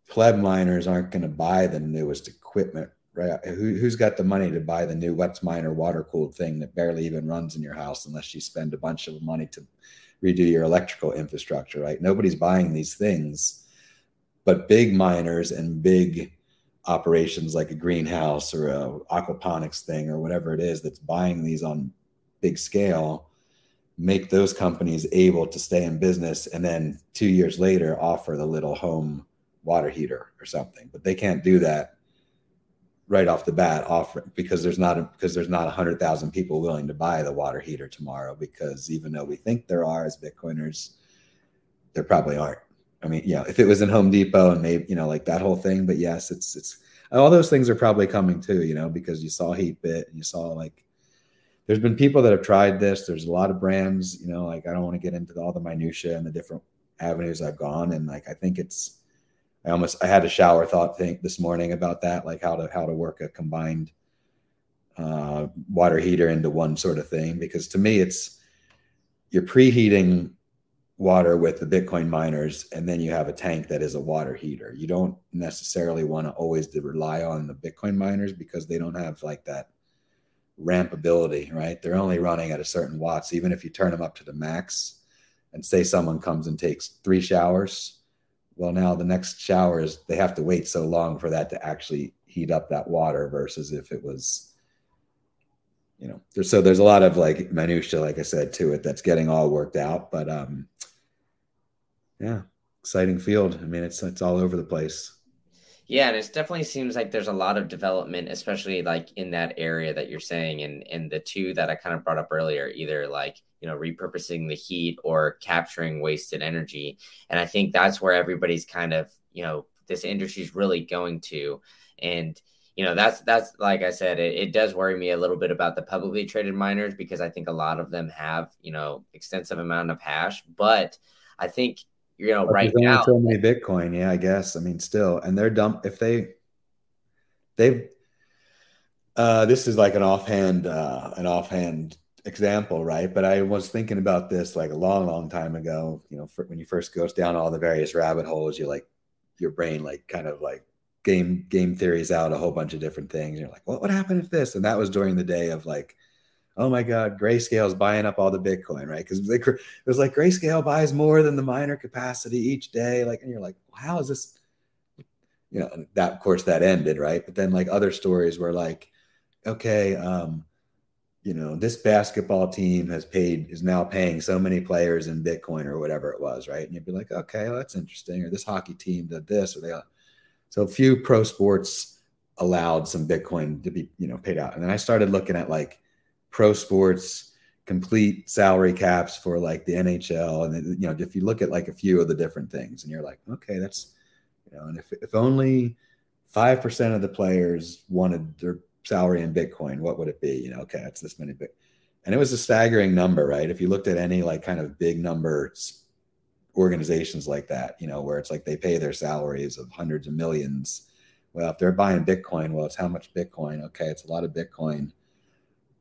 Pleb miners aren't going to buy the newest equipment right? Uh, who, has got the money to buy the new WhatsMiner water cooled thing that barely even runs in your house unless you spend a bunch of money to redo your electrical infrastructure, right? Nobody's buying these things, but big miners and big operations like a greenhouse or a aquaponics thing or whatever it is that's buying these on big scale make those companies able to stay in business and then two years later offer the little home water heater or something but they can't do that right off the bat offering because there's not a, because there's not a hundred thousand people willing to buy the water heater tomorrow because even though we think there are as bitcoiners there probably aren't. I mean yeah if it was in home depot and maybe you know like that whole thing but yes it's it's all those things are probably coming too you know because you saw heatbit and you saw like there's been people that have tried this there's a lot of brands you know like i don't want to get into all the minutia and the different avenues i've gone and like i think it's I almost I had a shower thought think this morning about that, like how to how to work a combined uh, water heater into one sort of thing. Because to me, it's you're preheating water with the Bitcoin miners, and then you have a tank that is a water heater. You don't necessarily want to always rely on the Bitcoin miners because they don't have like that rampability, right? They're only running at a certain watts. Even if you turn them up to the max, and say someone comes and takes three showers well now the next showers they have to wait so long for that to actually heat up that water versus if it was you know there's, so there's a lot of like minutia like i said to it that's getting all worked out but um yeah exciting field. I mean it's it's all over the place. Yeah, and it definitely seems like there's a lot of development, especially like in that area that you're saying, and and the two that I kind of brought up earlier, either like you know repurposing the heat or capturing wasted energy, and I think that's where everybody's kind of you know this industry's really going to, and you know that's that's like I said, it, it does worry me a little bit about the publicly traded miners because I think a lot of them have you know extensive amount of hash, but I think you know, but right now. So many Bitcoin, yeah, I guess. I mean, still, and they're dumb. If they, they've, uh, this is like an offhand, uh, an offhand example, right? But I was thinking about this like a long, long time ago. You know, for, when you first goes down all the various rabbit holes, you like your brain like kind of like game game theories out a whole bunch of different things. You're like, what would happen if this? And that was during the day of like oh my God, Grayscale's buying up all the Bitcoin, right? Because it was like Grayscale buys more than the miner capacity each day. Like, and you're like, how is this? You know, that of course that ended, right? But then like other stories were like, okay, um, you know, this basketball team has paid is now paying so many players in Bitcoin or whatever it was, right? And you'd be like, okay, well, that's interesting. Or this hockey team did this, or they. So few pro sports allowed some Bitcoin to be, you know, paid out. And then I started looking at like pro sports complete salary caps for like the NHL. And you know, if you look at like a few of the different things and you're like, okay, that's, you know, and if, if only 5% of the players wanted their salary in Bitcoin, what would it be? You know, okay, it's this many bit. And it was a staggering number, right? If you looked at any like kind of big number organizations like that, you know, where it's like they pay their salaries of hundreds of millions. Well, if they're buying Bitcoin, well, it's how much Bitcoin? Okay, it's a lot of Bitcoin.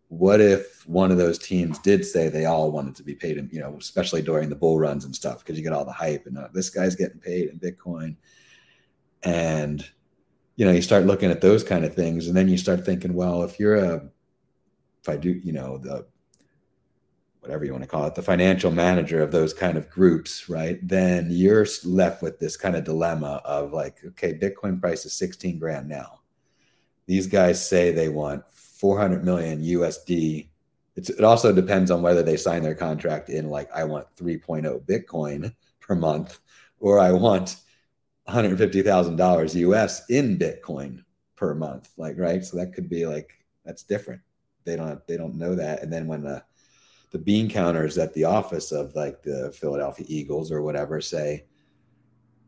What if one of those teams did say they all wanted to be paid in, you know, especially during the bull runs and stuff, because you get all the hype and uh, this guy's getting paid in Bitcoin. And you know, you start looking at those kind of things, and then you start thinking, well, if you're a, if I do, you know, the whatever you want to call it, the financial manager of those kind of groups, right? Then you're left with this kind of dilemma of like, okay, Bitcoin price is 16 grand now. These guys say they want 400 million USD. It's, it also depends on whether they sign their contract in like, I want 3.0 Bitcoin per month, or I want $150,000 US in Bitcoin per month. Like, right. So that could be like, that's different. They don't, they don't know that. And then when the, the bean counters at the office of like the Philadelphia Eagles or whatever say,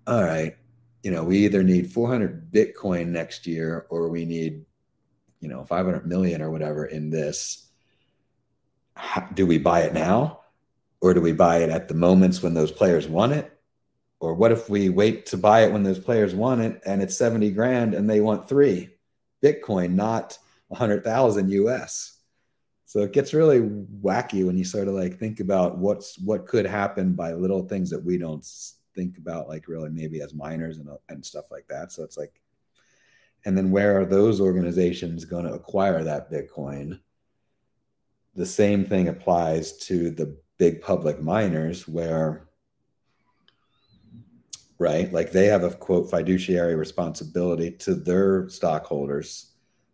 all right, you know, we either need 400 Bitcoin next year or we need, you know, 500 million or whatever in this. How, do we buy it now? Or do we buy it at the moments when those players want it? Or what if we wait to buy it when those players want it and it's 70 grand and they want three Bitcoin, not 100,000 US? So it gets really wacky when you sort of like think about what's what could happen by little things that we don't think about, like really maybe as miners and, and stuff like that. So it's like, and then where are those organizations going to acquire that Bitcoin? The same thing applies to the big public miners where right? Like they have a quote fiduciary responsibility to their stockholders.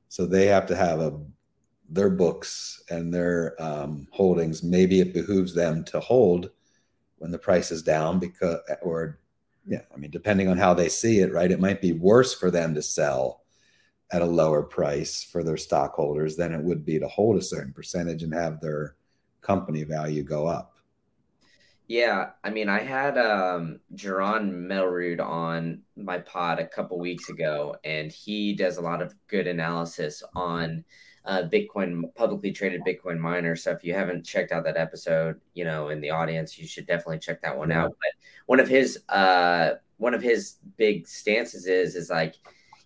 So they have to have a their books and their um, holdings. Maybe it behooves them to hold when the price is down because, or yeah, I mean, depending on how they see it, right? It might be worse for them to sell at a lower price for their stockholders than it would be to hold a certain percentage and have their company value go up. Yeah, I mean, I had um Melrude on my pod a couple weeks ago, and he does a lot of good analysis on uh, Bitcoin, publicly traded Bitcoin miners. So if you haven't checked out that episode, you know, in the audience, you should definitely check that one out. But one of his uh one of his big stances is is like,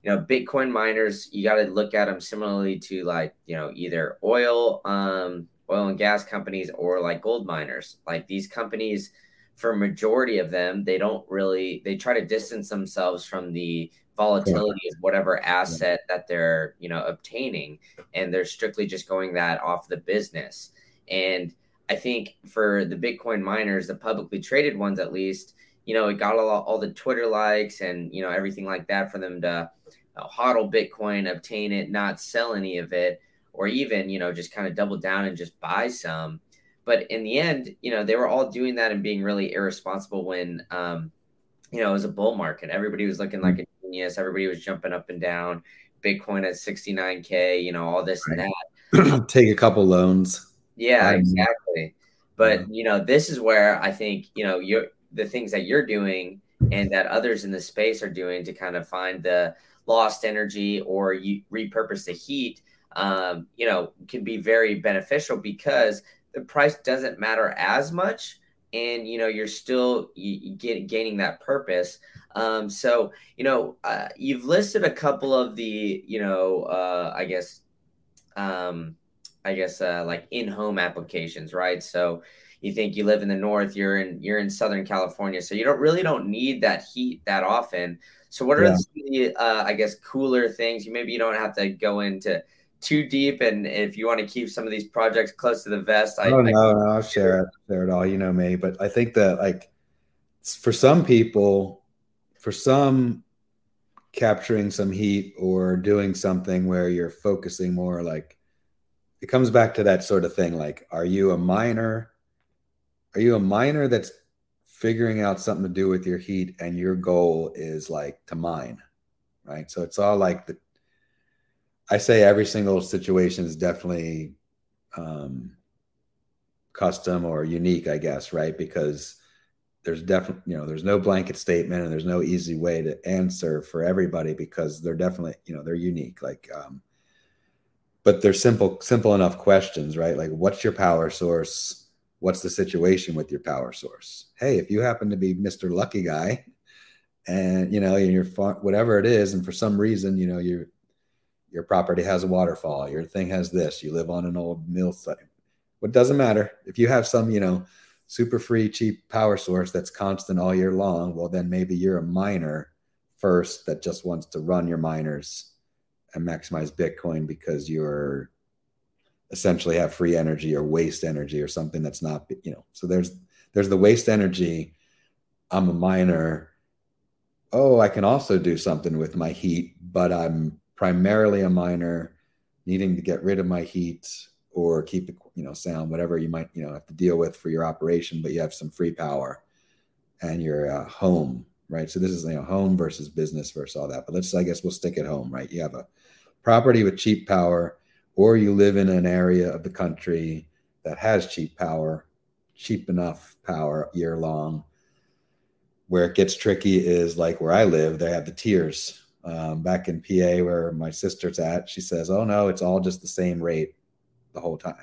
you know, Bitcoin miners, you got to look at them similarly to like, you know, either oil um oil and gas companies or like gold miners. Like these companies, for majority of them, they don't really they try to distance themselves from the volatility yeah. of whatever asset that they're you know obtaining, and they're strictly just going that off the business. And I think for the Bitcoin miners, the publicly traded ones at least, you know, it got all, all the Twitter likes and you know everything like that for them to uh, hodl Bitcoin, obtain it, not sell any of it or even, you know, just kind of double down and just buy some. But in the end, you know, they were all doing that and being really irresponsible when, um, you know, it was a bull market. Everybody was looking like a genius. Everybody was jumping up and down. Bitcoin at 69K, you know, all this right. and that. Take a couple loans. Yeah, exactly. But, yeah. you know, this is where I think, you know, you're the things that you're doing and that others in the space are doing to kind of find the lost energy or you repurpose the heat um, you know, can be very beneficial because the price doesn't matter as much and you know you're still you, get, gaining that purpose. Um, so you know uh, you've listed a couple of the you know uh, i guess um, i guess uh, like in-home applications right? So you think you live in the north you're in you're in southern california so you don't really don't need that heat that often. So what are yeah. the uh, i guess cooler things? You maybe you don't have to go into too deep, and if you want to keep some of these projects close to the vest, I, oh, no, I, no, I'll share it, share it all. You know me, but I think that like for some people, for some, capturing some heat or doing something where you're focusing more, like it comes back to that sort of thing. Like, are you a miner? Are you a miner that's figuring out something to do with your heat, and your goal is like to mine, right? So it's all like the I say every single situation is definitely um, custom or unique, I guess, right? Because there's definitely you know there's no blanket statement and there's no easy way to answer for everybody because they're definitely you know they're unique like um but they're simple simple enough questions right? Like what's your power source? What's the situation with your power source? Hey if you happen to be mr lucky guy and you know your whatever it is and for some reason you know your your property has a waterfall your thing has this you live on an old mill site what doesn't matter if you have some you know super free, cheap power source that's constant all year long, well, then maybe you're a miner first that just wants to run your miners and maximize Bitcoin because you're essentially have free energy or waste energy or something that's not, you know, so there's there's the waste energy. I'm a miner. Oh, I can also do something with my heat, but I'm primarily a miner needing to get rid of my heat or keep it, you know, sound, whatever you might, you know, have to deal with for your operation, but you have some free power and your uh, home, right? So this is, you know, home versus business versus all that. But let's, I guess we'll stick at home, right? You have a property with cheap power, or you live in an area of the country that has cheap power, cheap enough power year long. Where it gets tricky is like where I live, they have the tiers. Um, back in PA, where my sister's at, she says, "Oh no, it's all just the same rate the whole time.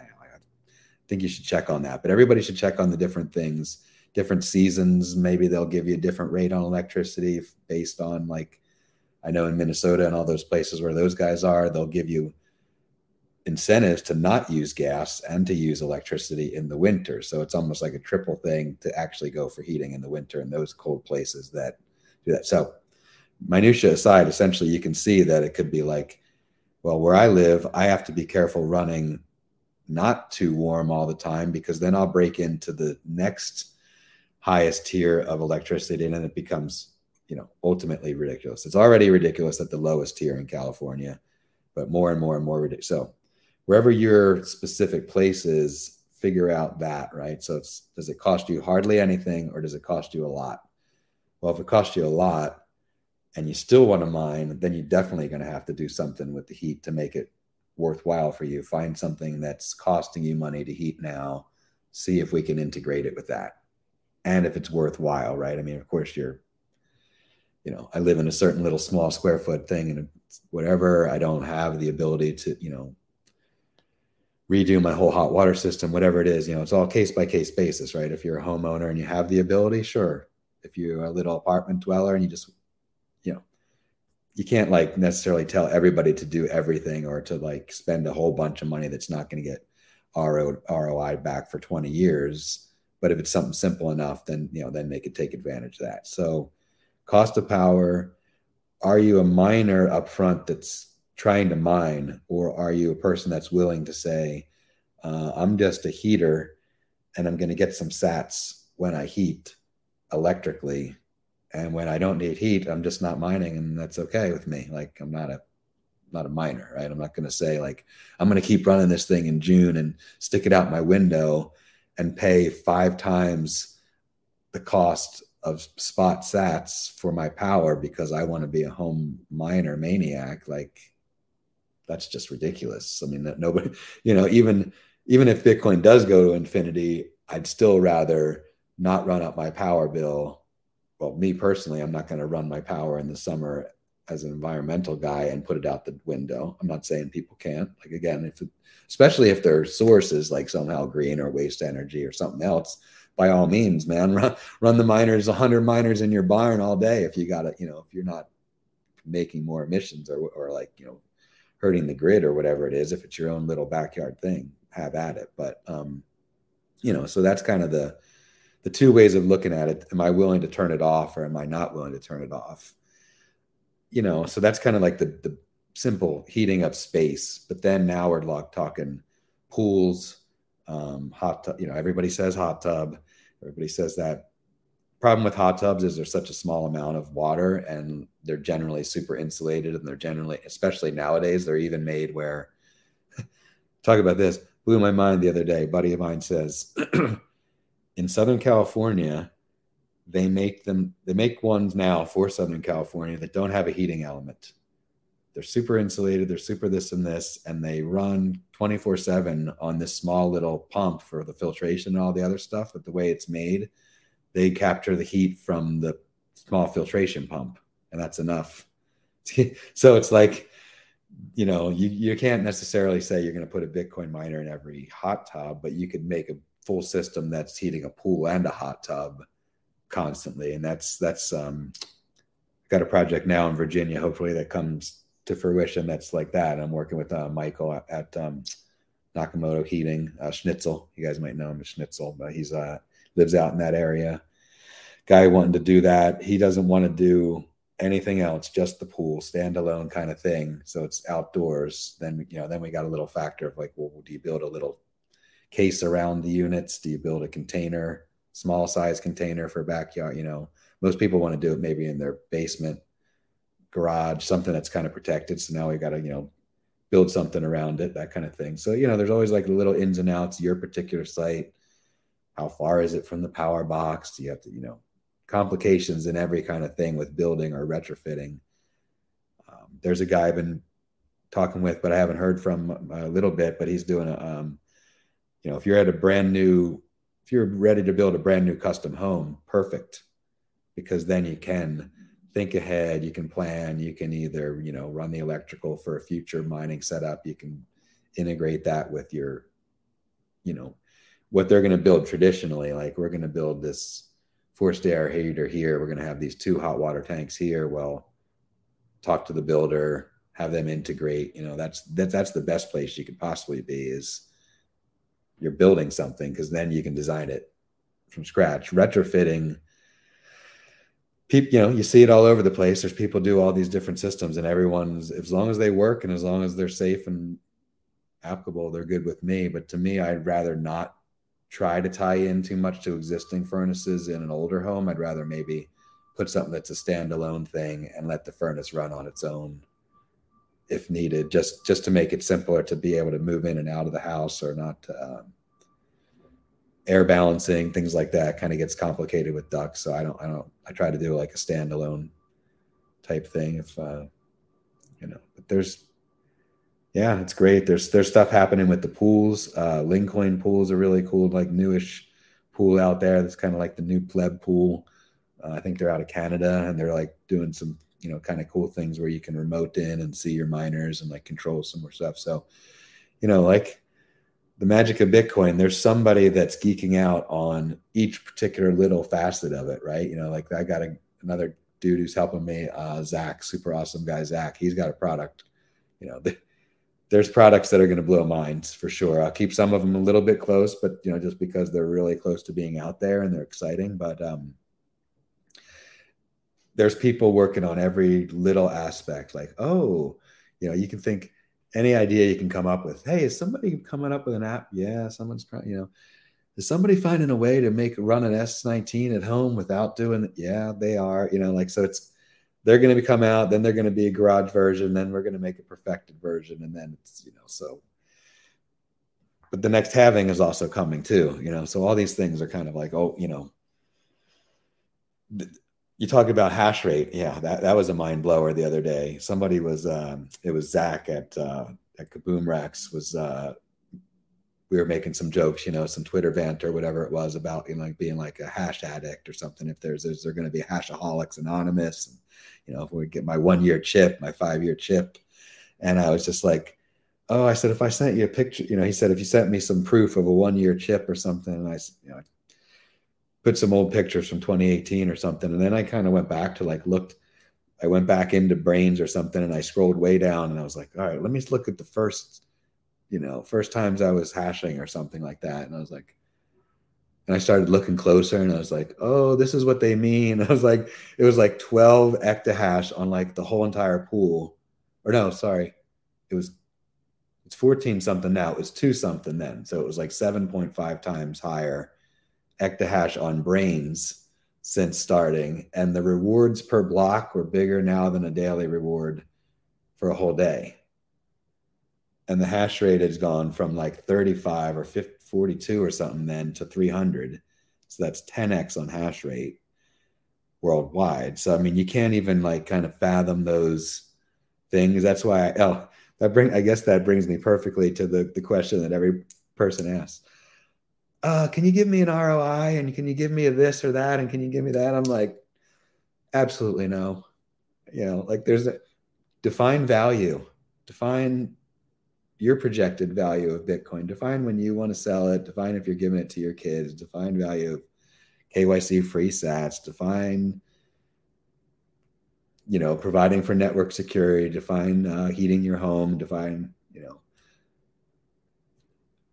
I think you should check on that. But everybody should check on the different things, different seasons. Maybe they'll give you a different rate on electricity based on like I know in Minnesota and all those places where those guys are, they'll give you incentives to not use gas and to use electricity in the winter. So it's almost like a triple thing to actually go for heating in the winter in those cold places that do that. So minutia aside, essentially you can see that it could be like, well, where I live, I have to be careful running not too warm all the time because then I'll break into the next highest tier of electricity and then it becomes, you know, ultimately ridiculous. It's already ridiculous at the lowest tier in California, but more and more and more ridiculous. So wherever your specific place is, figure out that, right? So it's does it cost you hardly anything or does it cost you a lot? Well, if it costs you a lot and you still want to mine, then you're definitely going to have to do something with the heat to make it worthwhile for you. Find something that's costing you money to heat now. See if we can integrate it with that. And if it's worthwhile, right? I mean, of course, you're, you know, I live in a certain little small square foot thing and whatever. I don't have the ability to, you know, redo my whole hot water system, whatever it is. You know, it's all case by case basis, right? If you're a homeowner and you have the ability, sure. If you're a little apartment dweller and you just you can't like necessarily tell everybody to do everything or to like spend a whole bunch of money that's not going to get ROI back for 20 years. But if it's something simple enough, then you know, then they could take advantage of that. So cost of power, are you a miner up front that's trying to mine, or are you a person that's willing to say, uh, I'm just a heater and I'm going to get some sats when I heat electrically and when I don't need heat, I'm just not mining, and that's okay with me. Like I'm not a not a miner, right? I'm not going to say like I'm going to keep running this thing in June and stick it out my window and pay five times the cost of spot sats for my power because I want to be a home miner maniac. Like that's just ridiculous. I mean, that nobody, you know, even even if Bitcoin does go to infinity, I'd still rather not run up my power bill well, me personally, I'm not going to run my power in the summer as an environmental guy and put it out the window. I'm not saying people can't. Like again, if especially if their source is like somehow green or waste energy or something else, by all means, man, run run the miners, 100 miners in your barn all day if you got it. You know, if you're not making more emissions or or like you know hurting the grid or whatever it is. If it's your own little backyard thing, have at it. But um, you know, so that's kind of the the two ways of looking at it am i willing to turn it off or am i not willing to turn it off? You know so that's kind of like the the simple heating up space but then now we're like talking pools um hot tub you know everybody says hot tub everybody says that. Problem with hot tubs is there's such a small amount of water and they're generally super insulated and they're generally especially nowadays they're even made where talk about this blew my mind the other day buddy of mine says in Southern California, they make them they make ones now for Southern California that don't have a heating element. They're super insulated, they're super this and this, and they run 24-7 on this small little pump for the filtration and all the other stuff. But the way it's made, they capture the heat from the small filtration pump, and that's enough. so it's like, you know, you, you can't necessarily say you're going to put a Bitcoin miner in every hot tub, but you could make a full system that's heating a pool and a hot tub constantly. And that's, that's, um, got a project now in Virginia, hopefully that comes to fruition. That's like that. I'm working with uh, Michael at, at um, Nakamoto Heating, uh, Schnitzel. You guys might know him as Schnitzel, but he's uh, lives out in that area. Guy wanting to do that. He doesn't want to do anything else, just the pool, standalone kind of thing. So it's outdoors. Then you know, then we got a little factor of like, well, do you build a little case around the units? Do you build a container, small size container for backyard? You know, most people want to do it maybe in their basement, garage, something that's kind of protected. So now we got to, you know, build something around it, that kind of thing. So, you know, there's always like little ins and outs, your particular site. How far is it from the power box? Do you have to, you know, complications in every kind of thing with building or retrofitting. Um, there's a guy I've been talking with, but I haven't heard from a little bit, but he's doing a, um, you know, if you're at a brand new, if you're ready to build a brand new custom home, perfect, because then you can think ahead, you can plan, you can either, you know, run the electrical for a future mining setup, you can integrate that with your, you know, what they're going to build traditionally. Like we're going to build this forced air heater here. We're going to have these two hot water tanks here. Well, talk to the builder, have them integrate. You know, that's that's that's the best place you could possibly be is you're building something because then you can design it from scratch. Retrofitting, people, you know, you see it all over the place. There's people do all these different systems, and everyone's as long as they work and as long as they're safe and applicable, they're good with me. But to me, I'd rather not try to tie in too much to existing furnaces in an older home. I'd rather maybe put something that's a standalone thing and let the furnace run on its own if needed, just just to make it simpler to be able to move in and out of the house or not. Um, air balancing things like that kind of gets complicated with ducts. So I don't I don't I try to do like a standalone type thing if uh, you know. But there's yeah, it's great. There's there's stuff happening with the pools. Uh, Lincoin pools are really cool, like newish pool out there. That's kind of like the new pleb pool. Uh, I think they're out of Canada and they're like doing some you know kind of cool things where you can remote in and see your miners and like control some more stuff. So, you know, like the magic of Bitcoin, there's somebody that's geeking out on each particular little facet of it, right? You know, like I got a, another dude who's helping me, uh, Zach, super awesome guy, Zach. He's got a product, you know. The, there's products that are going to blow minds for sure. I'll keep some of them a little bit close, but you know, just because they're really close to being out there and they're exciting. But um, there's people working on every little aspect. Like, oh, you know, you can think any idea you can come up with. Hey, is somebody coming up with an app? Yeah, someone's trying. You know, is somebody finding a way to make run an S19 at home without doing it? Yeah, they are. You know, like so it's they're going to come out then they're going to be a garage version then we're going to make a perfected version and then it's you know so but the next halving is also coming too you know so all these things are kind of like oh you know you talk about hash rate yeah that, that was a mind blower the other day somebody was um, it was zach at uh, at kaboom racks was uh, we were making some jokes, you know, some Twitter vent or whatever it was about, you know, like being like a hash addict or something. If there's, is there going to be hashaholics anonymous? And, you know, if we get my one year chip, my five year chip. And I was just like, oh, I said, if I sent you a picture, you know, he said, if you sent me some proof of a one year chip or something, and I, you know, put some old pictures from 2018 or something. And then I kind of went back to like, looked, I went back into Braiins or something and I scrolled way down and I was like, all right, let me just look at the first, you know, first times I was hashing or something like that. And I was like, and I started looking closer and I was like, oh, this is what they mean. I was like, it was like 12 exahash on like the whole entire pool. Or no, sorry. It was it's 14 something now. It was two something then. So it was like 7.5 times higher exahash on Braiins since starting. And the rewards per block were bigger now than a daily reward for a whole day. And the hash rate has gone from like 35 or 50 42 or something then to 300. So that's 10x on hash rate worldwide. So I mean, you can't even like kind of fathom those things. That's why I, oh, that bring I guess that brings me perfectly to the the question that every person asks. Uh, can you give me an ROI and can you give me a this or that and can you give me that? I'm like, absolutely no. You know, like there's a define value, define your projected value of Bitcoin, define when you want to sell it, define if you're giving it to your kids, define value of KYC free sats, define, you know, providing for network security, define uh, heating your home, define, you know,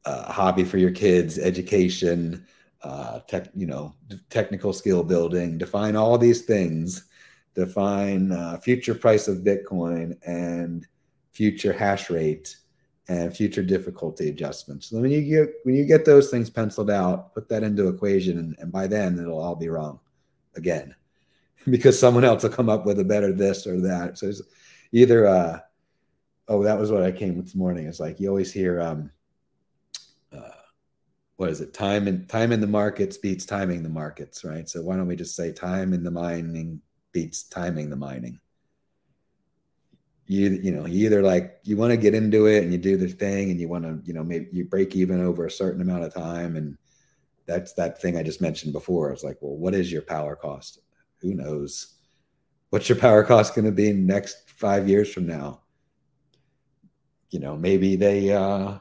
uh, hobby for your kids, education, uh, tech, you know, technical skill building. Define all these things. Define uh, future price of Bitcoin and future hash rate and future difficulty adjustments. So when you get when you get those things penciled out, put that into equation, and, and by then it'll all be wrong again, because someone else will come up with a better this or that. So it's either uh, oh that was what I came with this morning. It's like you always hear um, what is it? Time and time in the markets beats timing the markets, right? So why don't we just say time in the mining beats timing the mining? You you know you either like you want to get into it and you do the thing and you want to you know maybe you break even over a certain amount of time and that's that thing I just mentioned before. It's like, well, what is your power cost? Who knows? What's your power cost going to be next five years from now? You know, maybe they uh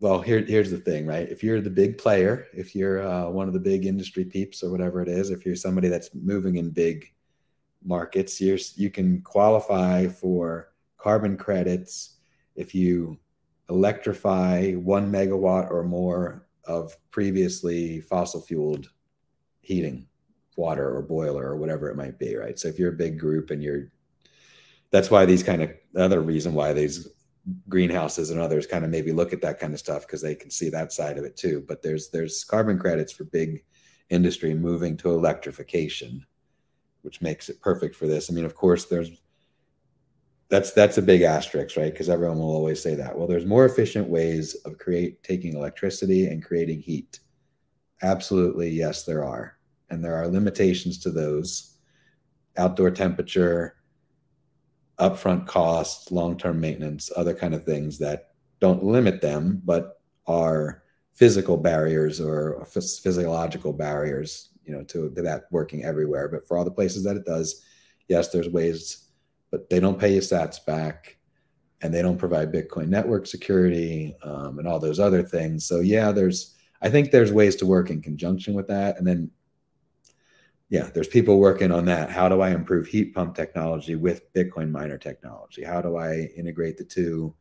well, here, here's the thing, right? If you're the big player, if you're uh, one of the big industry peeps or whatever it is, if you're somebody that's moving in big markets, you're, you can qualify for carbon credits if you electrify one megawatt or more of previously fossil fueled heating, water or boiler or whatever it might be, right? So if you're a big group and you're, that's why these kind of other reason why these greenhouses and others kind of maybe look at that kind of stuff because they can see that side of it too. But there's there's carbon credits for big industry moving to electrification, which makes it perfect for this. I mean, of course, there's that's that's a big asterisk, right? Because everyone will always say that. Well, there's more efficient ways of create taking electricity and creating heat. Absolutely, yes, there are, and there are limitations to those. Outdoor temperature, upfront costs, long-term maintenance, other kind of things that don't limit them, but are physical barriers or physiological barriers, you know, to, to that working everywhere. But for all the places that it does, yes, there's ways, but they don't pay you sats back and they don't provide Bitcoin network security um, and all those other things. So yeah, there's I think there's ways to work in conjunction with that. And then yeah, there's people working on that. How do I improve heat pump technology with Bitcoin miner technology? How do I integrate the two,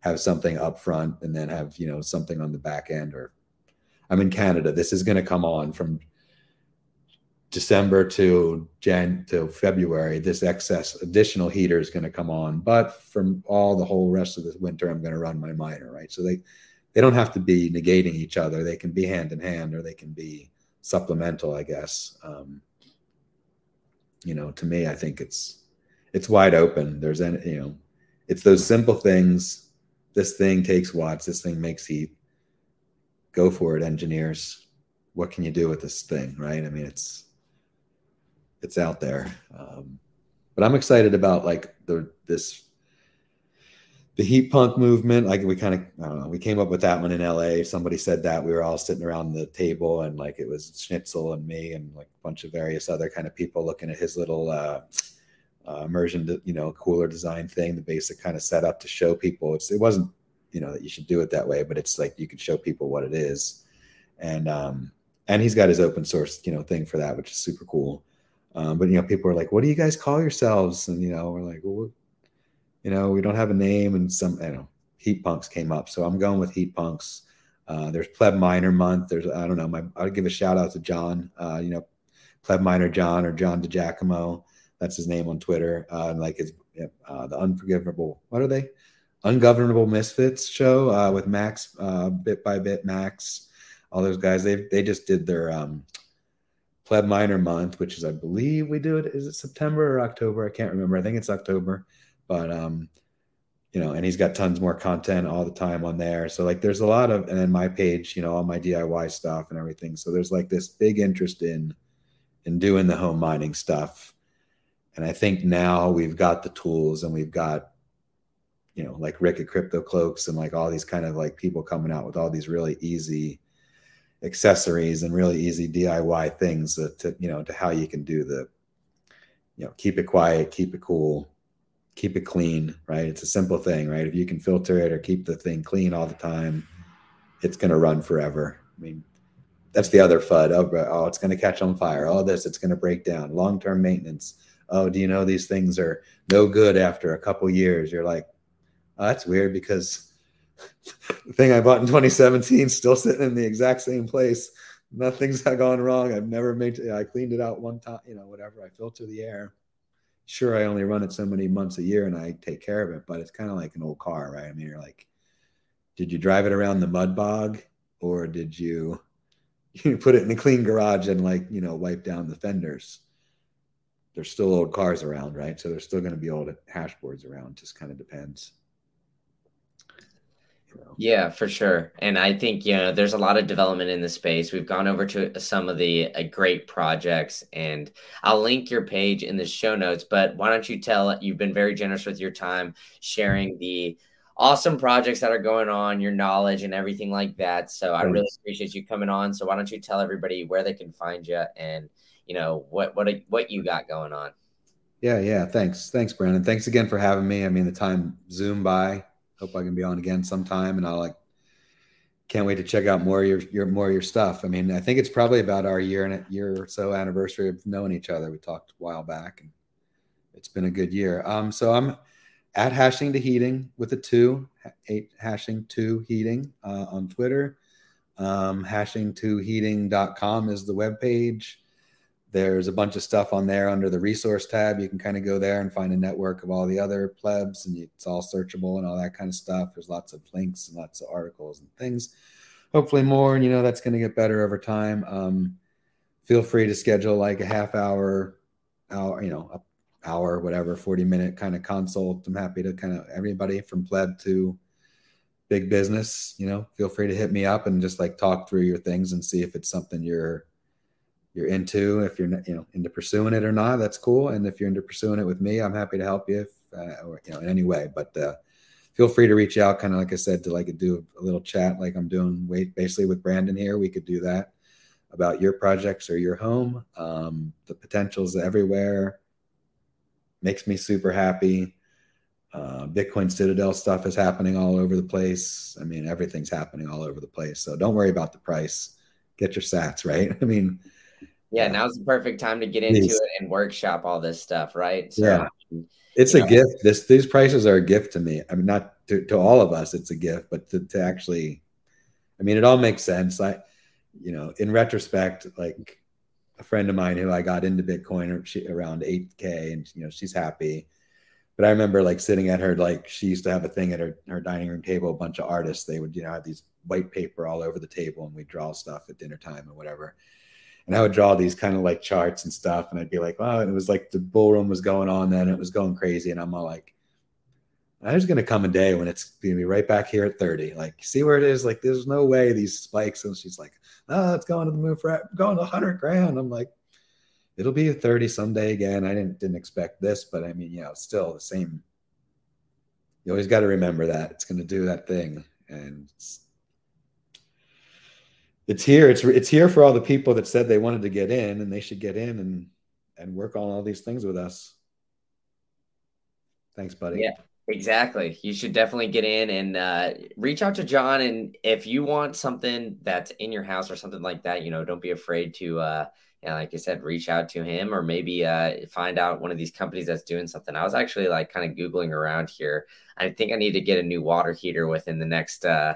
have something up front, and then have you know something on the back end? Or I'm in Canada. This is going to come on from December to Jan to February. This excess additional heater is going to come on, but from all the whole rest of the winter, I'm going to run my miner. Right, so they they don't have to be negating each other. They can be hand in hand, or they can be supplemental, I guess. Um, you know, to me, I think it's it's wide open. There's any, you know, it's those simple things. This thing takes watts. This thing makes heat. Go for it, engineers. What can you do with this thing, right? I mean, it's it's out there. Um, but I'm excited about like the this the heat punk movement like we kind of i don't know we came up with that one in la somebody said that we were all sitting around the table and like it was schnitzel and me and like a bunch of various other kind of people looking at his little uh, uh immersion you know cooler design thing the basic kind of setup to show people. It's it wasn't you know that you should do it that way but it's like you can show people what it is. And um and he's got his open source you know thing for that which is super cool. Um, but you know people are like what do you guys call yourselves? And you know we're like well you know, we don't have a name, and some you know heat punks came up, so I'm going with heat punks. Uh, there's pleb Miner month. There's I don't know. My I'll give a shout out to John. Uh, you know, pleb Miner John or John DiGiacomo. That's his name on Twitter. Uh, and like his uh, the unforgivable. What are they? Ungovernable Misfits show uh, with Max, uh, bit by bit Max, all those guys. They they just did their um, pleb Miner month, which is I believe we do it. Is it September or October? I can't remember. I think it's October but um you know and he's got tons more content all the time on there. So like there's a lot of and then my page you know all my diy stuff and everything. So there's like this big interest in in doing the home mining stuff. And i think now we've got the tools and we've got you know like rick at crypto cloaks and like all these kind of like people coming out with all these really easy accessories and really easy DIY things that to, you know to how you can do the you know keep it quiet, keep it cool, keep it clean, right? It's a simple thing, right? If you can filter it or keep the thing clean all the time, it's going to run forever. I mean, that's the other FUD. Oh, oh it's going to catch on fire. Oh, this, it's going to break down. Long term maintenance. Oh, do you know these things are no good after a couple years? You're like, oh, that's weird because the thing I bought in 2017 still sitting in the exact same place. Nothing's gone wrong. I've never made. I cleaned it out one time. You know, whatever. I filter the air. Sure, I only run it so many months a year, and I take care of it. But it's kind of like an old car, right? I mean, you're like, did you drive it around the mud bog, or did you you put it in a clean garage and like you know wipe down the fenders? There's still old cars around, right? So there's still going to be old hashboards around. Just kind of depends. Yeah, for sure. And I think, you know, there's a lot of development in the space. We've gone over to some of the uh, great projects, and I'll link your page in the show notes. But why don't you tell, you've been very generous with your time sharing the awesome projects that are going on, your knowledge, and everything like that. So I really appreciate you coming on. So why don't you tell everybody where they can find you and, you know, what, what, what you got going on? Yeah, yeah. Thanks. Thanks, Brandon. Thanks again for having me. I mean, the time zoomed by hope I can be on again sometime. And I like can't wait to check out more of your, your more your stuff. I mean, I think it's probably about our year and a year or so anniversary of knowing each other. We talked a while back, and it's been a good year. Um, so I'm at hashing2heating with a two, eight hashing2heating uh, on Twitter. Um, hashing2heating.com is the web page. There's a bunch of stuff on there under the resource tab. You can kind of go there and find a network of all the other plebs, and it's all searchable and all that kind of stuff. There's lots of links and lots of articles and things. Hopefully, more, and you know that's going to get better over time. Um, feel free to schedule like a half hour, hour, you know, a hour, whatever, 40 minute kind of consult. I'm happy to kind of everybody from pleb to big business, you know, feel free to hit me up and just like talk through your things and see if it's something you're you're into. If you're you know into pursuing it or not, that's cool. And if you're into pursuing it with me, I'm happy to help you, if, uh, or you know, in any way. But uh, feel free to reach out. Kind of like I said, to like do a little chat, like I'm doing. Wait, basically with Brandon here, we could do that about your projects or your home. Um, the potentials everywhere makes me super happy. Uh, Bitcoin Citadel stuff is happening all over the place. I mean, everything's happening all over the place. So don't worry about the price. Get your sats, right? I mean, yeah, now's the perfect time to get into Please. it and workshop all this stuff, right? So, yeah. Um, it's a know. gift. This these prices are a gift to me. I mean, not to, to all of us, it's a gift, but to, to actually, I mean, it all makes sense. I, you know, in retrospect, like a friend of mine who I got into Bitcoin she, around 8K and, you know, she's happy. But I remember like sitting at her, like she used to have a thing at her, her dining room table, a bunch of artists, they would, you know, have these white paper all over the table and we'd draw stuff at dinner time or whatever and I would draw these kind of like charts and stuff, and I'd be like, "Wow!" And it was like the bull run was going on then; it was going crazy, and I'm all like, "There's to come a day when it's to be right back here at 30. Like, see where it is? Like, there's no way these spikes." And she's like, "Oh, it's going to the moon for going to 100 grand." I'm like, "It'll be 30 someday again." I didn't didn't expect this, but I mean, you know, still the same. You always got to remember that it's to do that thing, and it's it's here. It's it's here for all the people that said they wanted to get in, and they should get in and and work on all these things with us. Thanks, buddy. Yeah, exactly. You should definitely get in and uh, reach out to John. And if you want something that's in your house or something like that, you know, don't be afraid to, uh, you know, like I said, reach out to him or maybe uh, find out one of these companies that's doing something. I was actually like kind of Googling around here. I think I need to get a new water heater within the next uh,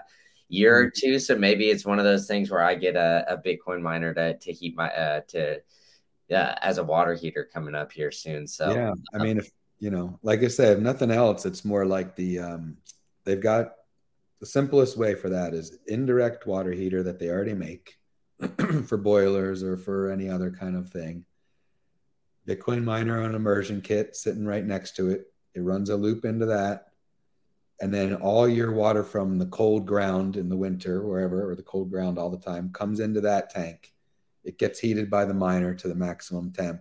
year or mm-hmm. two. So maybe it's one of those things where I get a, a Bitcoin miner to to heat my uh, to uh, as a water heater coming up here soon. So yeah, I mean, if you know, like I said, if nothing else, it's more like the um, they've got the simplest way for that is indirect water heater that they already make for boilers or for any other kind of thing. Bitcoin miner on immersion kit sitting right next to it. It runs a loop into that and then all your water from the cold ground in the winter wherever or the cold ground all the time comes into that tank it gets heated by the miner to the maximum temp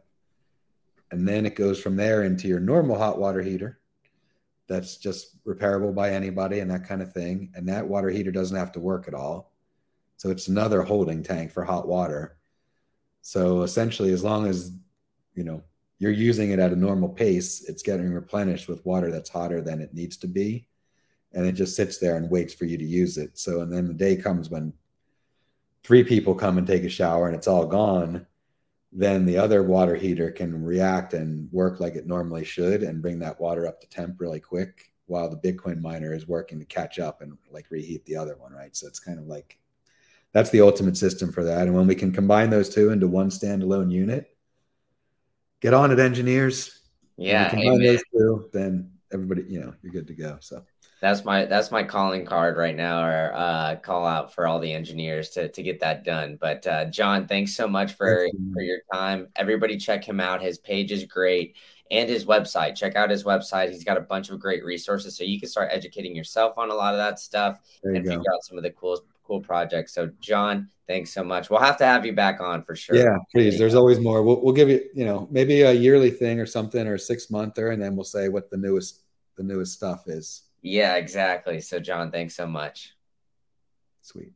and then it goes from there into your normal hot water heater that's just repairable by anybody and that kind of thing and that water heater doesn't have to work at all So it's another holding tank for hot water. So essentially, as long as you know you're using it at a normal pace, it's getting replenished with water that's hotter than it needs to be. And it just sits there and waits for you to use it. So, and then the day comes when three people come and take a shower and it's all gone, then the other water heater can react and work like it normally should and bring that water up to temp really quick while the Bitcoin miner is working to catch up and like reheat the other one, right? So it's kind of like that's the ultimate system for that. And when we can combine those two into one standalone unit, get on it, engineers. Yeah, combine those two, then everybody, you know, you're good to go. So that's my that's my calling card right now, or uh, call out for all the engineers to to get that done. But uh, John, thanks so much for for your time. Everybody, check him out. His page is great and his website. Check out his website. He's got a bunch of great resources so you can start educating yourself on a lot of that stuff and go. figure out some of the cool cool projects. So John, thanks so much. We'll have to have you back on for sure. Yeah, please. There's always more. We'll, we'll give you, you know, maybe a yearly thing or something or a six monther, and then we'll say what the newest the newest stuff is. Yeah, exactly. So John, thanks so much. Sweet.